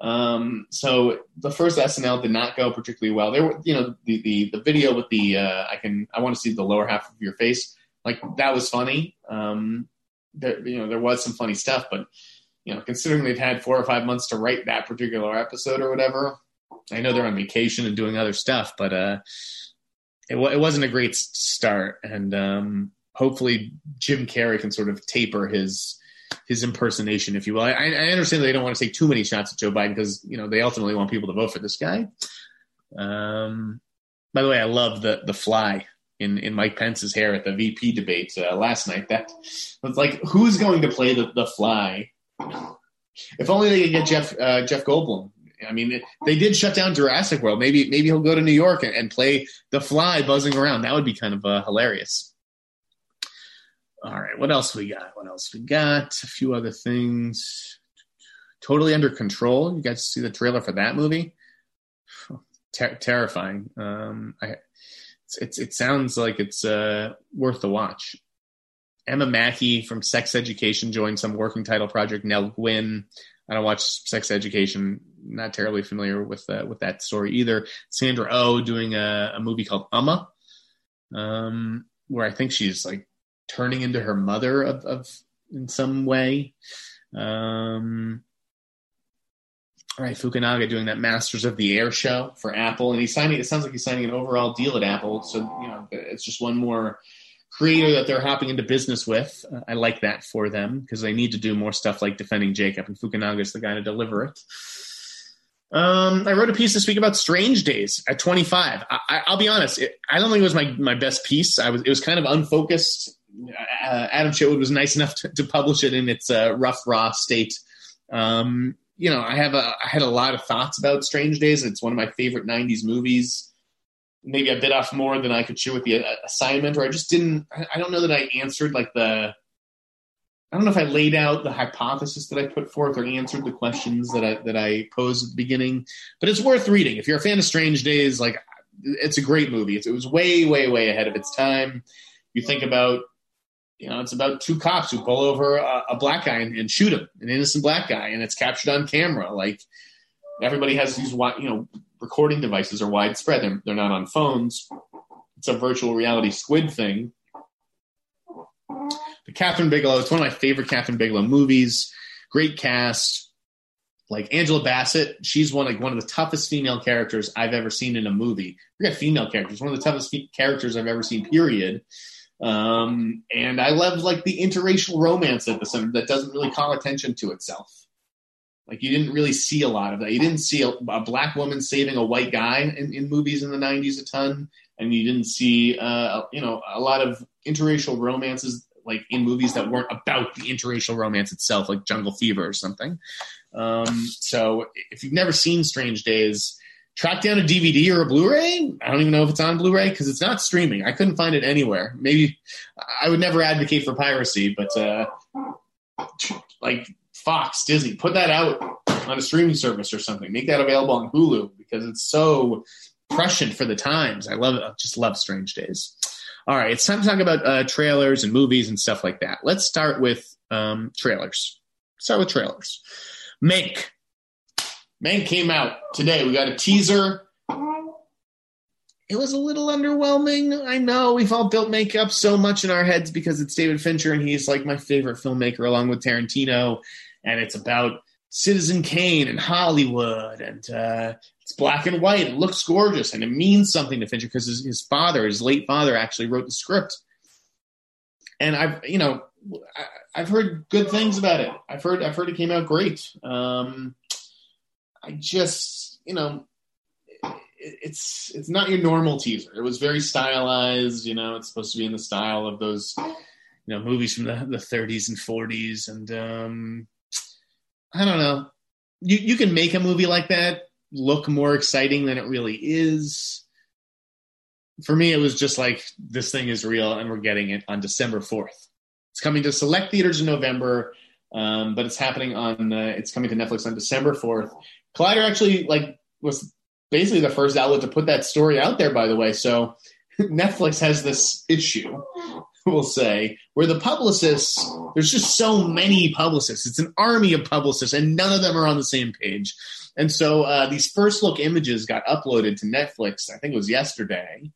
Um, so the first SNL did not go particularly well. There were, you know, the the, the video with the uh, I can I want to see the lower half of your face. Like that was funny. Um, there, you know, there was some funny stuff, but you know, considering they've had four or five months to write that particular episode or whatever, I know they're on vacation and doing other stuff, but uh, it, it wasn't a great start. And um, hopefully, Jim Carrey can sort of taper his his impersonation, if you will. I, I understand they don't want to take too many shots at Joe Biden because you know they ultimately want people to vote for this guy. Um, by the way, I love the the fly in in Mike Pence's hair at the VP debate uh, last night. That was like, who's going to play the the fly? If only they could get Jeff uh, Jeff Goldblum. I mean, they did shut down Jurassic World. Maybe maybe he'll go to New York and, and play the fly buzzing around. That would be kind of uh, hilarious. All right, what else we got? What else we got? A few other things. Totally under control. You guys see the trailer for that movie? [SIGHS] Ter- terrifying. Um, I, it's, it's, it sounds like it's uh, worth the watch. Emma Mackey from Sex Education joined some working title project. Nell Gwynn. I don't watch Sex Education. Not terribly familiar with uh, with that story either. Sandra O oh doing a, a movie called Umma, um, where I think she's like turning into her mother of, of in some way. Um, all right, Fukunaga doing that Masters of the Air show for Apple, and he's signing. It sounds like he's signing an overall deal at Apple. So you know, it's just one more creator that they're hopping into business with. I like that for them because they need to do more stuff like defending Jacob, and Fukunaga is the guy to deliver it. Um, I wrote a piece this week about Strange Days at 25. I, will be honest, it, I don't think it was my my best piece. I was it was kind of unfocused. Uh, Adam Chitwood was nice enough [LAUGHS] to, to publish it in its uh, rough raw state. Um, you know, I have a I had a lot of thoughts about Strange Days. It's one of my favorite '90s movies. Maybe I bit off more than I could chew with the uh, assignment, or I just didn't. I don't know that I answered like the. I don't know if I laid out the hypothesis that I put forth or answered the questions that I that I posed at the beginning. But it's worth reading if you're a fan of Strange Days. Like, it's a great movie. It's, it was way, way, way ahead of its time. You think about you know, it's about two cops who pull over a, a black guy and, and, shoot him, an innocent black guy, and it's captured on camera. Like everybody has these, you know, recording devices are widespread. They're, they're not on phones. It's a virtual reality squid thing. The Kathryn Bigelow, it's one of my favorite Kathryn Bigelow movies. Great cast. Like Angela Bassett, she's one like one of the toughest female characters I've ever seen in a movie. Forget female characters, one of the toughest characters I've ever seen. Period um, and I love like the interracial romance episode that doesn't really call attention to itself. Like you didn't really see a lot of that. You didn't see a, a black woman saving a white guy in, in, movies in the '90s a ton, and you didn't see uh, you know a lot of interracial romances like in movies that weren't about the interracial romance itself, like Jungle Fever or something. Um, so if you've never seen Strange Days, track down a DVD or a Blu-ray. I don't even know if it's on Blu-ray because it's not streaming. I couldn't find it anywhere. Maybe I would never advocate for piracy, but uh, like Fox, Disney, put that out on a streaming service or something. Make that available on Hulu because it's so prescient for the times. I love it. I just love Strange Days. All right, it's time to talk about uh, trailers and movies and stuff like that. Let's start with um, trailers. Start with trailers. Mank Man came out today. We got a teaser. It was a little underwhelming. I know we've all built makeup so much in our heads because it's David Fincher and he's like my favorite filmmaker along with Tarantino. And it's about Citizen Kane and Hollywood. And uh, it's black and white. It looks gorgeous and it means something to Fincher because his, his father, his late father, actually wrote the script. And I've, you know, I, have heard good things about it. I've heard, I've heard it came out great. Um, I just, you know, it's it's not your normal teaser. It was very stylized. You know, it's supposed to be in the style of those, you know, movies from the, the 30s and 40s. And um, I don't know. You you can make a movie like that look more exciting than it really is. for me, it was just like this thing is real, and we're getting it on December fourth. It's coming to select theaters in November, um, but it's happening on. Uh, it's coming to Netflix on December fourth. Collider actually like was basically the first outlet to put that story out there. By the way, so Netflix has this issue, we'll say, where the publicists. There's just so many publicists. It's an army of publicists, and none of them are on the same page. And so uh, these first look images got uploaded to Netflix. I think it was yesterday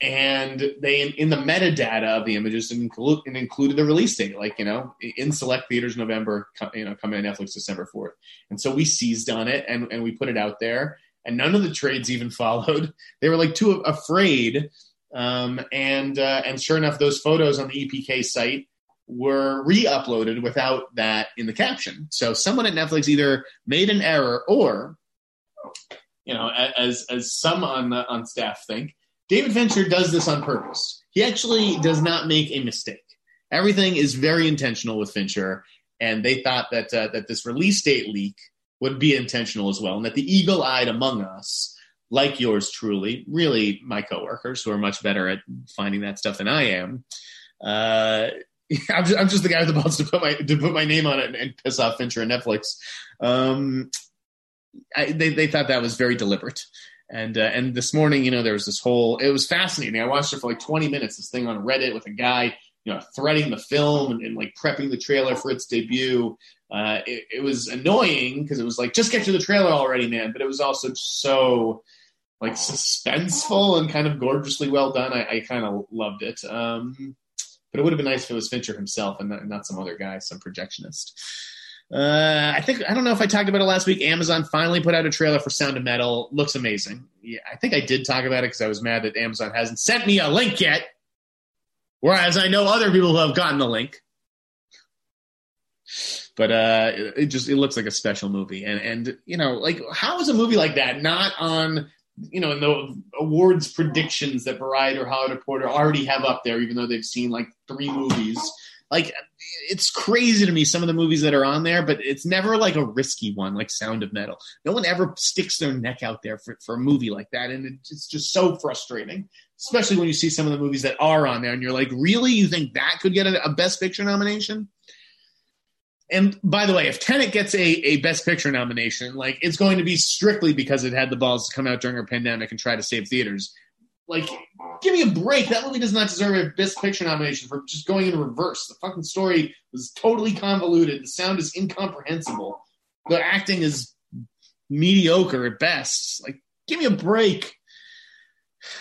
and they in the metadata of the images include, included the release date, like you know, in select theaters November, you know, coming to Netflix December fourth. And so we seized on it and and we put it out there, and none of the trades even [LAUGHS] followed. They were like too afraid, um, and uh, and sure enough, those photos on the EPK site were re-uploaded without that in the caption. So someone at Netflix either made an error or, you know, as as some on the, on staff think David Fincher does this on purpose. He actually does not make a mistake. Everything is very intentional with Fincher, and they thought that uh, that this release date leak would be intentional as well, and that the eagle-eyed among us, like yours truly, really my coworkers who are much better at finding that stuff than I am. Uh, [LAUGHS] I'm, just, I'm just, the guy with the balls to put my to put my name on it and, and piss off Fincher and Netflix. Um, I, they they thought that was very deliberate. And uh, and this morning, you know, there was this whole. It was fascinating. I watched it for like 20 minutes. This thing on Reddit with a guy, you know, threading the film and, and like prepping the trailer for its debut. Uh, it, it was annoying because it was like, just get to the trailer already, man. But it was also so like suspenseful and kind of gorgeously well done. I, I kind of loved it. Um, but it would have been nice if it was Fincher himself and not, not some other guy, some projectionist. Uh, I think I don't know if I talked about it last week. Amazon finally put out a trailer for Sound of Metal. Looks amazing. Yeah, I think I did talk about it because I was mad that Amazon hasn't sent me a link yet. Whereas I know other people who have gotten the link. But uh, it, it just it looks like a special movie, and and you know like how is a movie like that not on you know, in the awards predictions that Variety or Hollywood Reporter already have up there, even though they've seen like three movies like it's crazy to me some of the movies that are on there, but it's never like a risky one like Sound of Metal. No one ever sticks their neck out there for, for a movie like that, and it's just so frustrating. Especially when you see some of the movies that are on there, and you're like, really, you think that could get a, a Best Picture nomination? And by the way, if Tenet gets a, a Best Picture nomination, like it's going to be strictly because it had the balls to come out during a pandemic and try to save theaters. Like, give me a break. That movie does not deserve a Best Picture nomination for just going in reverse. The fucking story was totally convoluted. The sound is incomprehensible. The acting is mediocre at best. Like, give me a break.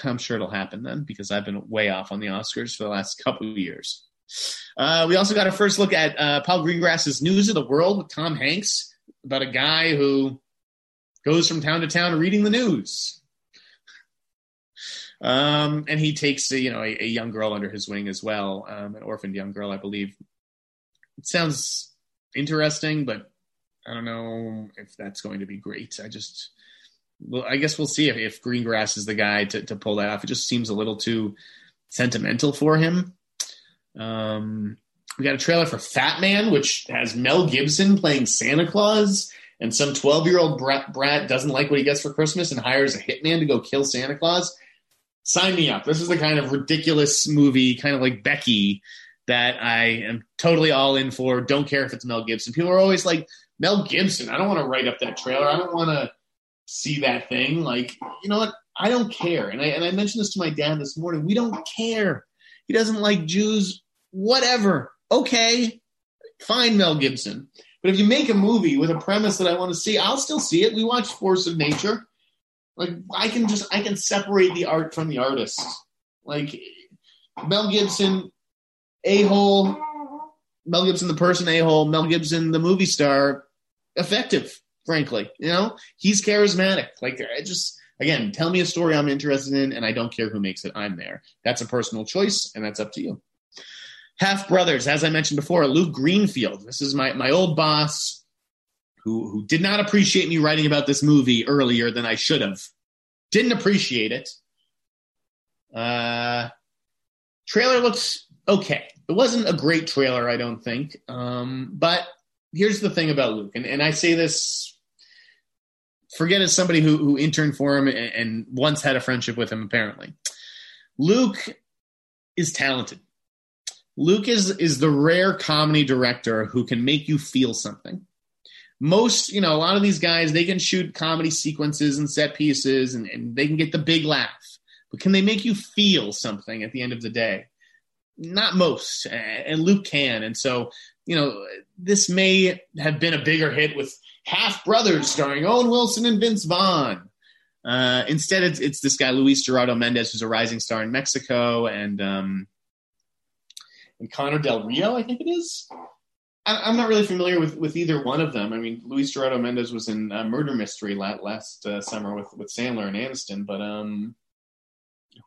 I'm sure it'll happen then because I've been way off on the Oscars for the last couple of years. Uh, we also got a first look at uh, Paul Greengrass's News of the World with Tom Hanks about a guy who goes from town to town reading the news. Um, and he takes you know a, a, young girl under his wing as well, um, an orphaned young girl, I believe. It sounds interesting, but I don't know if that's going to be great. I just, well, I guess we'll see if, if Greengrass is the guy to, to pull that off. It just seems a little too sentimental for him. Um, we got a trailer for Fat Man, which has Mel Gibson playing Santa Claus, and some 12 year old brat, brat doesn't like what he gets for Christmas and hires a hitman to go kill Santa Claus sign me up. This is the kind of ridiculous movie, kind of like Becky, that I am totally all in for. Don't care if it's Mel Gibson. People are always like, Mel Gibson, I don't want to write up that trailer. I don't want to see that thing. Like, you know what? I don't care. And I, and I mentioned this to my dad this morning. We don't care. He doesn't like Jews, whatever. Okay, fine, Mel Gibson. But if you make a movie with a premise that I want to see, I'll still see it. We watched Force of Nature. Like I can just I can separate the art from the artist. Like Mel Gibson, a hole. Mel Gibson, the person, a hole. Mel Gibson, the movie star, effective. Frankly, you know he's charismatic. Like I just again, tell me a story I'm interested in, and I don't care who makes it. I'm there. That's a personal choice, and that's up to you. Half brothers, as I mentioned before, Luke Greenfield. This is my my old boss who who did not appreciate me writing about this movie earlier than I should have. Didn't appreciate it. Uh, trailer looks okay. It wasn't a great trailer, I don't think. Um, but here's the thing about Luke, and, and I say this forget as somebody who, who interned for him and, and once had a friendship with him, apparently. Luke is talented. Luke is, is the rare comedy director who can make you feel something. Most, you know, a lot of these guys, they can shoot comedy sequences and set pieces and, and they can get the big laugh. But can they make you feel something at the end of the day? Not most. And Luke can. And so, you know, this may have been a bigger hit with Half Brothers starring Owen Wilson and Vince Vaughn. Uh, instead, it's, it's, this guy Luis Gerardo Mendez, who's a rising star in Mexico, and um, and Connor Del Rio, I think it is. I, am not really familiar with, with either one of them. I mean, Luis Gerardo Mendez was in uh, Murder Mystery last, last uh, summer with, with Sandler and Aniston, but um,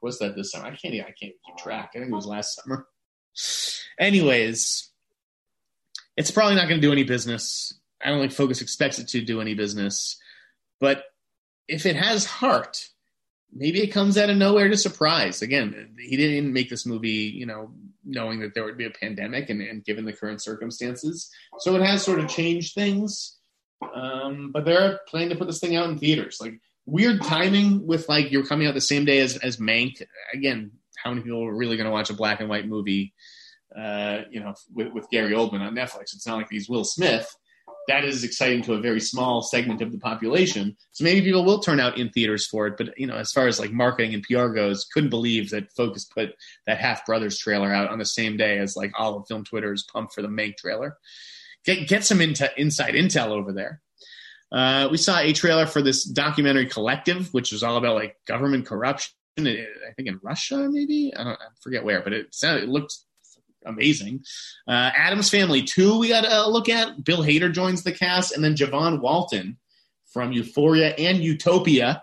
was that this summer? I can't. I can't keep track. I think it was last summer. Anyways, it's probably not going to do any business. I don't think Focus expects it to do any business. But if it has heart, maybe it comes out of nowhere to surprise. Again, he didn't make this movie, you know, knowing that there would be a pandemic and, and given the current circumstances. So it has sort of changed things. Um, but they're planning to put this thing out in theaters. Like weird timing with like you're coming out the same day as as Mank. Again, how many people are really going to watch a black and white movie? Uh, you know, with, with Gary Oldman on Netflix. It's not like he's Will Smith that is exciting to a very small segment of the population. So maybe people will turn out in theaters for it. But you know, as far as like marketing and PR goes, couldn't believe that Focus put that Half Brothers trailer out on the same day as like all of film Twitter is pumped for the Mank trailer. Get get some inside intel over there. Uh, we saw a trailer for this documentary collective, which was all about like government corruption. I think in Russia, maybe I, I forget where, but it sounded it looked amazing. Uh, Addams Family 2, we got to look at. Bill Hader joins the cast, and then Javon Walton from Euphoria and Utopia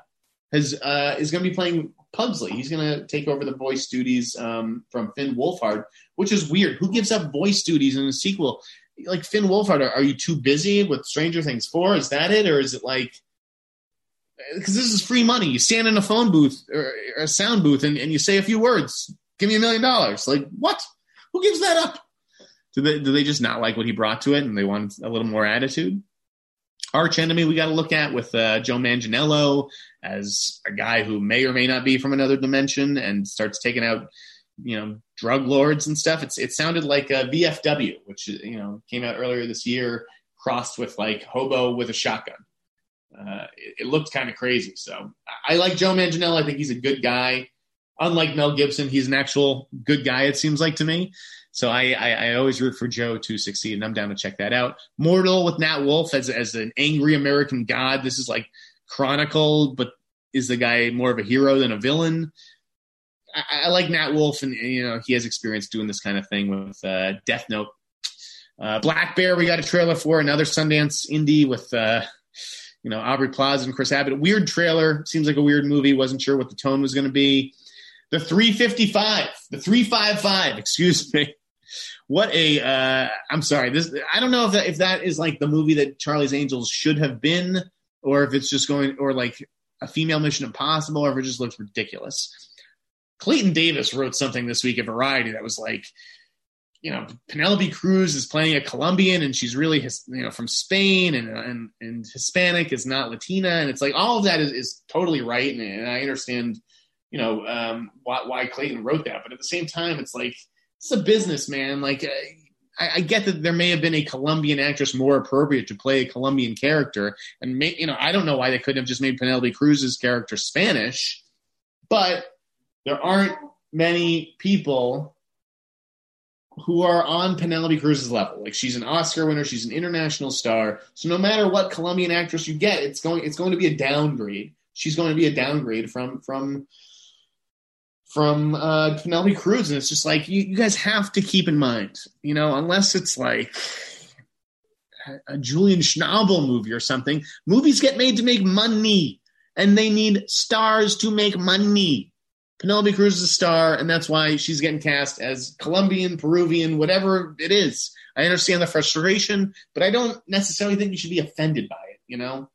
has uh, is going to be playing Pugsley. He's going to take over the voice duties um, from Finn Wolfhard, which is weird. Who gives up voice duties in a sequel? Like Finn Wolfhard, are, are you too busy with Stranger Things 4? Is that it? Or is it like because this is free money. You stand in a phone booth or, or a sound booth and, and, you say a few words. Give me a million dollars. Like what? Who gives that up? Do they do they just not like what he brought to it and they want a little more attitude? Arch enemy we got to look at with uh, Joe Manganiello as a guy who may or may not be from another dimension and starts taking out you know drug lords and stuff. It's it sounded like a VFW, which you know came out earlier this year, crossed with like hobo with a shotgun. Uh, it, it, looked kind of crazy. So I, I like Joe Manganiello. I think he's a good guy unlike Mel Gibson, he's an actual good guy. It seems like to me. So I, I, I, always root for Joe to succeed, and I'm down to check that out. Mortal with Nat Wolff as as an angry American god. This is like Chronicle, but is the guy more of a hero than a villain? I, I like Nat Wolff, and you know he has experience doing this kind of thing with uh, Death Note. Uh, Black Bear, we got a trailer for another Sundance indie with uh, you know Aubrey Plaza and Chris Abbott. Weird trailer, seems like a weird movie. Wasn't sure what the tone was going to be. The 355, the 355, excuse me. What a, uh, I'm sorry. This, I don't know if that, if that is like the movie that Charlie's Angels should have been, or if it's just going, or like a female Mission Impossible, or if it just looks ridiculous. Clayton Davis wrote something this week at Variety that was like, you know, Penelope Cruz is playing a Colombian and she's really, his, you know, from Spain and, and, and Hispanic is not Latina. And it's like all of that is, is totally right. And, and I understand you know um, why, why Clayton wrote that, but at the same time, it's like it's a business, man. Like uh, I, I, get that there may have been a Colombian actress more appropriate to play a Colombian character, and may, you know I don't know why they couldn't have just made Penelope Cruz's character Spanish, but there aren't many people who are on Penelope Cruz's level. Like she's an Oscar winner, she's an international star. So no matter what Colombian actress you get, it's going it's going to be a downgrade. She's going to be a downgrade from from from uh, Penelope Cruz, and it's just like you, you guys have to keep in mind, you know, unless it's like a Julian Schnabel movie or something. Movies get made to make money, and they need stars to make money. Penelope Cruz is a star, and that's why she's getting cast as Colombian, Peruvian, whatever it is. I understand the frustration, but I don't necessarily think you should be offended by it. You know,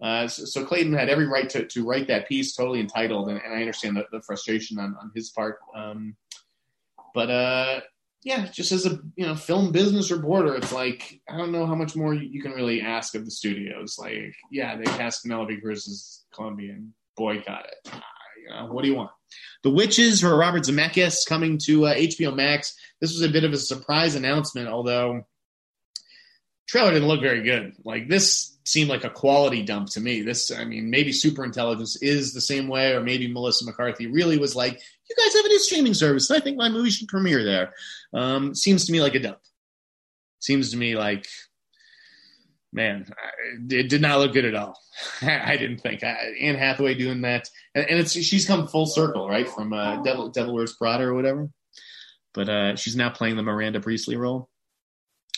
uh, so, so, Clayton had every right to, to write that piece, totally entitled, and, and I understand the, the, frustration on, on his part. Um, but uh, yeah, just as a you know film business reporter, it's like I don't know how much more you can really ask of the studios. Like, yeah, they cast Penelope Cruz as boycott it. Uh, you know, what do you want? The Witches for Robert Zemeckis coming to uh, HBO Max. This was a bit of a surprise announcement, although trailer didn't look very good. Like this seemed like a quality dump to me. This, I mean, maybe Super Intelligence is the same way, or maybe Melissa McCarthy really was like, "You guys have a new streaming service, and I think my movie should premiere there." Um, seems to me like a dump. Seems to me like, man, it did not look good at all. [LAUGHS] I didn't think Anne Hathaway doing that, and, it's she's come full circle, right, from uh, Devil Devil Wears Prada or whatever. But uh, she's now playing the Miranda Priestly role.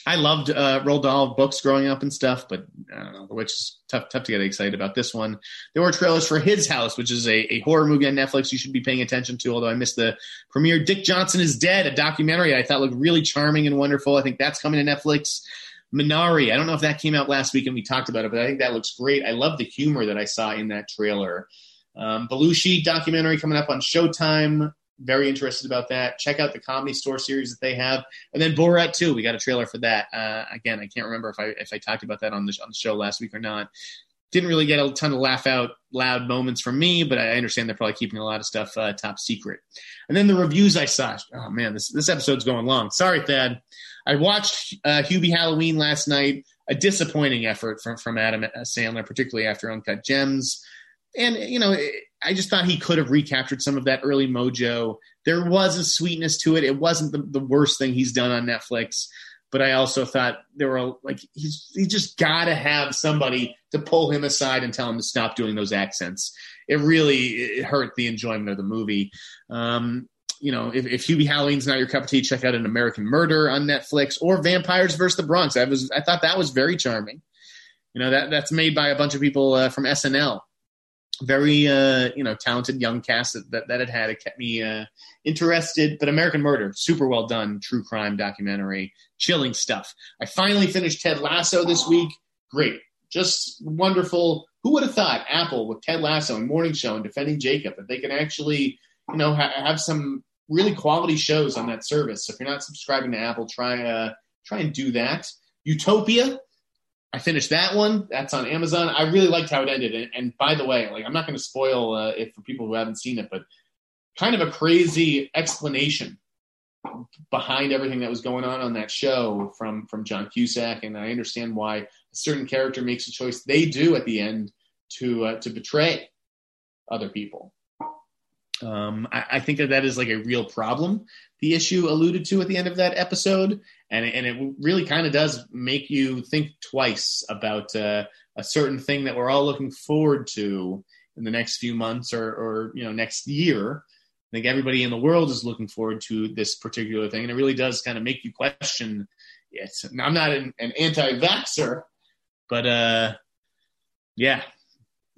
I loved uh, Roald Dahl books growing up and stuff, but I don't know, which is tough, tough to get excited about this one. There were trailers for His House, which is a, a horror movie on Netflix you should be paying attention to, although I missed the premiere. Dick Johnson is Dead, a documentary I thought looked really charming and wonderful. I think that's coming to Netflix. Minari, I don't know if that came out last week and we talked about it, but I think that looks great. I love the humor that I saw in that trailer. Um, Belushi documentary coming up on Showtime very interested about that. Check out the Comedy Store series that they have, and then Borat 2. We got a trailer for that. Uh, again, I can't remember if I if I talked about that on the on the show last week or not. Didn't really get a ton of laugh out loud moments from me, but I understand they're probably keeping a lot of stuff uh, top secret. And then the reviews I saw. Oh man, this this episode's going long. Sorry, Thad. I watched uh, Hubie Halloween last night. A disappointing effort from from Adam Sandler, particularly after Uncut Gems. And you know, I just thought he could have recaptured some of that early mojo. There was a sweetness to it. It wasn't the, the worst thing he's done on Netflix, but I also thought there were like he's he just got to have somebody to pull him aside and tell him to stop doing those accents. It really it hurt the enjoyment of the movie. Um, you know, if, if Hubie Halloween's not your cup of tea, check out an American Murder on Netflix or Vampires versus the Bronx. I was I thought that was very charming. You know that that's made by a bunch of people uh, from SNL very uh, you know talented young cast that, that, that had had it kept me uh, interested. But American Murder, super well done, true crime documentary, chilling stuff. I finally finished Ted Lasso this week. Great, just wonderful. Who would have thought Apple with Ted Lasso and Morning Show and Defending Jacob that they can actually you know ha- have some really quality shows on that service. So if you're not subscribing to Apple, try uh, try and do that. Utopia, I finished that one. That's on Amazon. I really liked how it ended. And, and by the way, like I'm not going to spoil uh, it for people who haven't seen it, but kind of a crazy explanation behind everything that was going on on that show from from John Cusack, and I understand why a certain character makes a choice they do at the end to uh, to betray other people. Um, I, I, think that that is like a real problem. The issue alluded to at the end of that episode, and and it really kind of does make you think twice about uh, a certain thing that we're all looking forward to in the next few months or or you know next year. I think everybody in the world is looking forward to this particular thing, and it really does kind of make you question. Yes, I'm not an, an anti-vaxer, but uh, yeah,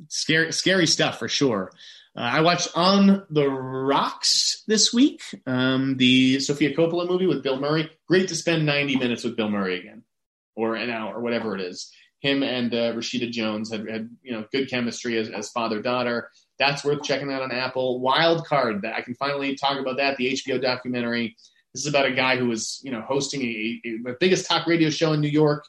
scary scary stuff for sure. Uh, I watched On the Rocks this week, um, the Sofia Coppola movie with Bill Murray. Great to spend 90 minutes with Bill Murray again, or an hour, or whatever it is. Him and uh, Rashida Jones had, had you know good chemistry as, as father daughter. That's worth checking out on Apple. Wild Card, that I can finally talk about that. The HBO documentary. This is about a guy who was you know hosting a, a, the biggest talk radio show in New York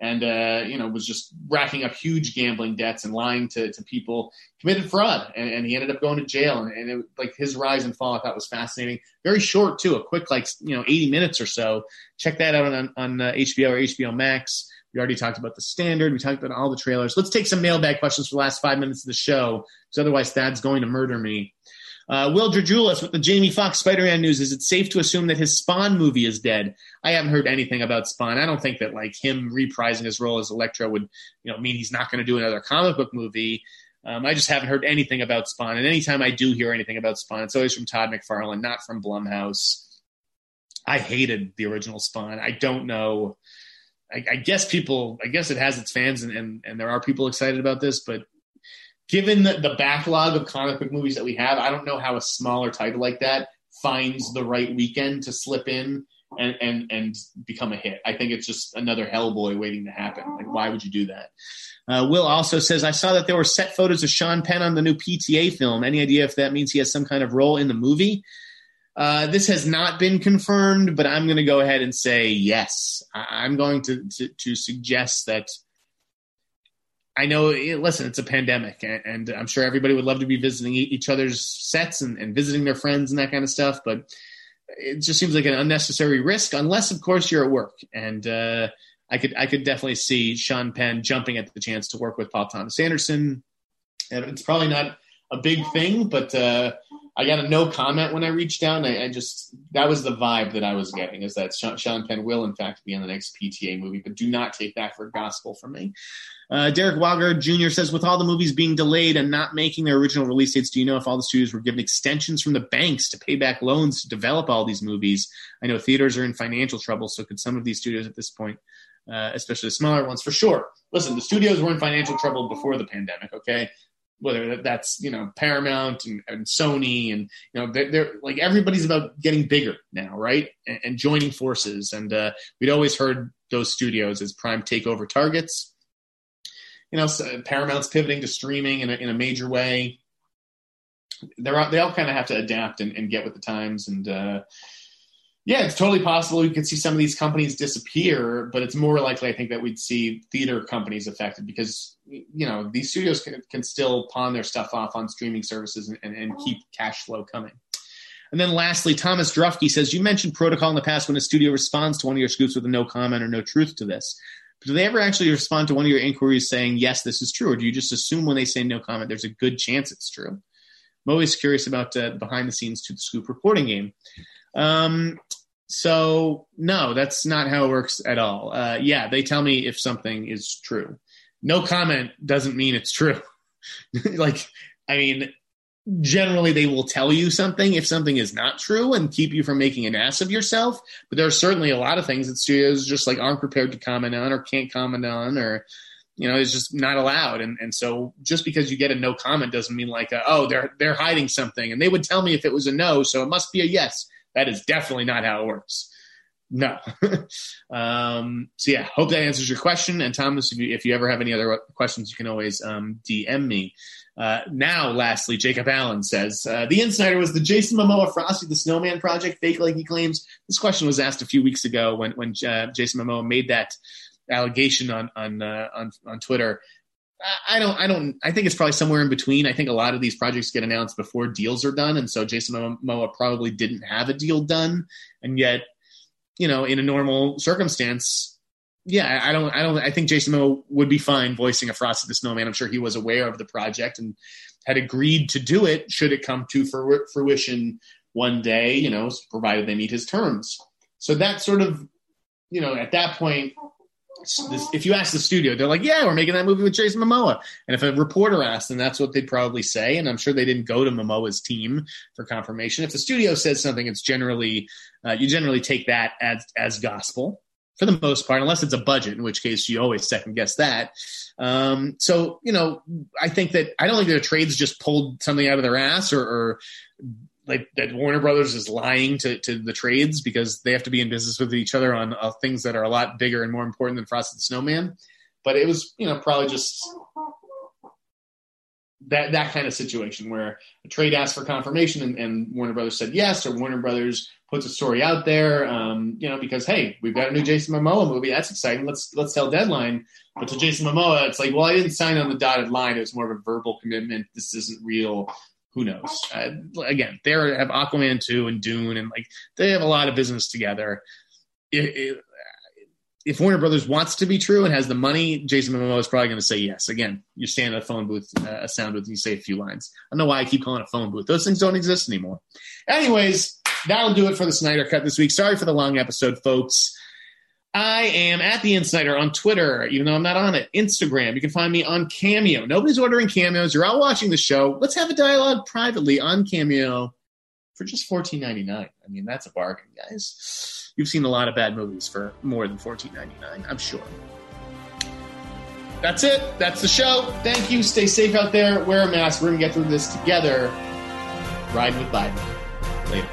and uh, you know was just racking up huge gambling debts and lying to, to people committed fraud and, and he ended up going to jail. And, and it, like his rise and fall i thought was fascinating. Very short too a quick like you know 80 minutes or so. Check that out on, on uh, hbo or hbo max. We already talked about the standard. We talked about all the trailers. Let's take some mailbag questions for the last five minutes of the show because otherwise thad's going to murder me uh, Will Drajulis with the Jamie Foxx Spider-Man news. Is it safe to assume that his Spawn movie is dead? I haven't heard anything about Spawn. I don't think that like him reprising his role as Electro would, you know, mean he's not going to do another comic book movie. Um, I just haven't heard anything about Spawn. And anytime I do hear anything about Spawn, it's always from Todd McFarlane, not from Blumhouse. I hated the original Spawn. I don't know. I, I guess people, I guess it has its fans, and, and, and there are people excited about this, but given the, the backlog of comic book movies that we have, I don't know how a smaller title like that finds the right weekend to slip in and and and become a hit. I think it's just another Hellboy waiting to happen. Like, why would you do that? Uh, Will also says, I saw that there were set photos of Sean Penn on the new PTA film. Any idea if that means he has some kind of role in the movie? Uh, this has not been confirmed, but I'm going to go ahead and say yes. I- am going to, to, to suggest that. I know. Listen, it's a pandemic, and, and, I'm sure everybody would love to be visiting each other's sets and, and visiting their friends and that kind of stuff. But it just seems like an unnecessary risk, unless, of course, you're at work. And uh, I could I could definitely see Sean Penn jumping at the chance to work with Paul Thomas Anderson. And it's probably not a big thing, but uh, I got a no comment when I reached out. I, I, just that was the vibe that I was getting is that Sean, Sean, Penn will in fact be in the next PTA movie, but do not take that for gospel from me. Uh, Derek Walger Jr. says, with all the movies being delayed and not making their original release dates, do you know if all the studios were given extensions from the banks to pay back loans to develop all these movies? I know theaters are in financial trouble, so could some of these studios at this point, uh, especially the smaller ones, for sure. Listen, the studios were in financial trouble before the pandemic. Okay, whether that's you know Paramount and, and Sony and you know they're, they're, like everybody's about getting bigger now, right? And, and joining forces. And uh, we'd always heard those studios as prime takeover targets. You know, Paramount's pivoting to streaming in a, in a major way. They're they all kind of have to adapt and, and, get with the times and. Uh, yeah, it's totally possible we could see some of these companies disappear, but it's more likely, I think, that we'd see theater companies affected because you know these studios can, can still pawn their stuff off on streaming services and, and, and keep cash flow coming. And then lastly, Thomas Drufke says, You mentioned protocol in the past when a studio responds to one of your scoops with a no comment or no truth to this. Do they ever actually respond to one of your inquiries saying, Yes, this is true? Or do you just assume when they say no comment, there's a good chance it's true? I'm always curious about uh, behind the scenes to the scoop reporting game. Um, so no, that's not how it works at all. Uh, yeah, they tell me if something is true. No comment doesn't mean it's true. [LAUGHS] like, I mean, generally they will tell you something if something is not true and keep you from making an ass of yourself. But there are certainly a lot of things that studios just like aren't prepared to comment on or can't comment on or you know, it's just not allowed. And and so just because you get a no comment doesn't mean like a, oh they're they're hiding something. And they would tell me if it was a no, so it must be a yes. That is definitely not how it works. No. [LAUGHS] um, so yeah, hope that answers your question. And Thomas, if you, if you ever have any other questions, you can always um, DM me. Uh, now, lastly, Jacob Allen says uh, the InSneider was the Jason Momoa Frosty the Snowman project fake, like he claims. This question was asked a few weeks ago when when uh, Jason Momoa made that allegation on on uh, on, on Twitter. I don't, I don't, I think it's probably somewhere in between. I think a lot of these projects get announced before deals are done. And so Jason Momoa probably didn't have a deal done. And yet, you know, in a normal circumstance, yeah, I don't, I don't, I think Jason Momoa would be fine voicing a Frosty the Snowman. I'm sure he was aware of the project and had agreed to do it should it come to fruition one day, you know, provided they meet his terms. So that sort of, you know, at that point, this, if you ask the studio, they're like, "Yeah, we're making that movie with Jason Momoa." And if a reporter asked, then that's what they'd probably say. And I'm sure they didn't go to Momoa's team for confirmation. If the studio says something, it's generally uh, you generally take that as as gospel for the most part, unless it's a budget, in which case you always second guess that. Um, so you know, I think that I don't think the trades just pulled something out of their ass or, or like that Warner Brothers is lying to, to the trades because they have to be in business with each other on uh, things that are a lot bigger and more important than Frosty the Snowman. But it was, you know, probably just that that kind of situation where a trade asked for confirmation and, and Warner Brothers said yes, or Warner Brothers puts a story out there, um, you know, because hey, we've got a new Jason Momoa movie, that's exciting. Let's let's tell Deadline. But to Jason Momoa, it's like, well, I didn't sign on the dotted line. It was more of a verbal commitment. This isn't real who knows? Uh, again, they have Aquaman 2 and Dune, and like they have a lot of business together. If, if Warner Brothers wants to be true and has the money, Jason Momoa is probably going to say yes. Again, you stand at a phone booth, uh, a sound booth, you say a few lines. I don't know why I keep calling a phone booth. Those things don't exist anymore. Anyways, that'll do it for the Sneider Cut this week. Sorry for the long episode, folks. I am at the InSneider on Twitter, even though I'm not on it. Instagram. You can find me on Cameo. Nobody's ordering cameos. You're all watching the show. Let's have a dialogue privately on Cameo for just $14.99. I mean, that's a bargain, guys. You've seen a lot of bad movies for more than $14.99, I'm sure. That's it. That's the show. Thank you. Stay safe out there. Wear a mask. We're going to get through this together. Ride with Biden. Later.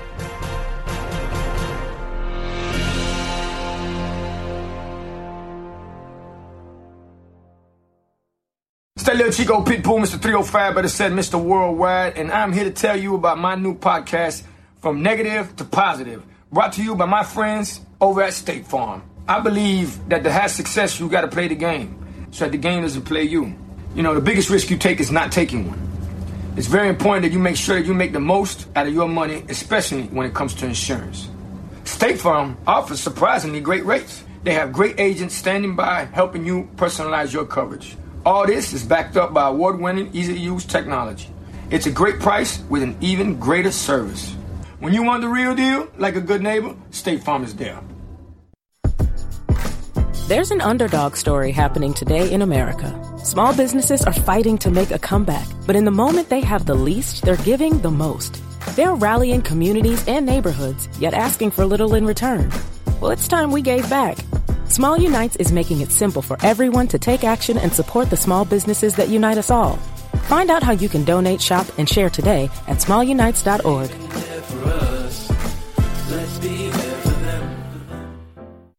It's that little Chico Pitbull, Mr. 305, but it said Mr. Worldwide, and I'm here to tell you about my new podcast, from negative to positive. Brought to you by my friends over at State Farm. I believe that to have success, you got to play the game so that the game doesn't play you. You know, the biggest risk you take is not taking one. It's very important that you make sure that you make the most out of your money, especially when it comes to insurance. State Farm offers surprisingly great rates. They have great agents standing by helping you personalize your coverage. All this is backed up by award winning, easy to use technology. It's a great price with an even greater service. When you want the real deal, like a good neighbor, State Farm is there. There's an underdog story happening today in America. Small businesses are fighting to make a comeback, but in the moment they have the least, they're giving the most. They're rallying communities and neighborhoods, yet asking for little in return. Well, it's time we gave back. Small Unites is making it simple for everyone to take action and support the small businesses that unite us all. Find out how you can donate, shop, and share today at smallunites.org.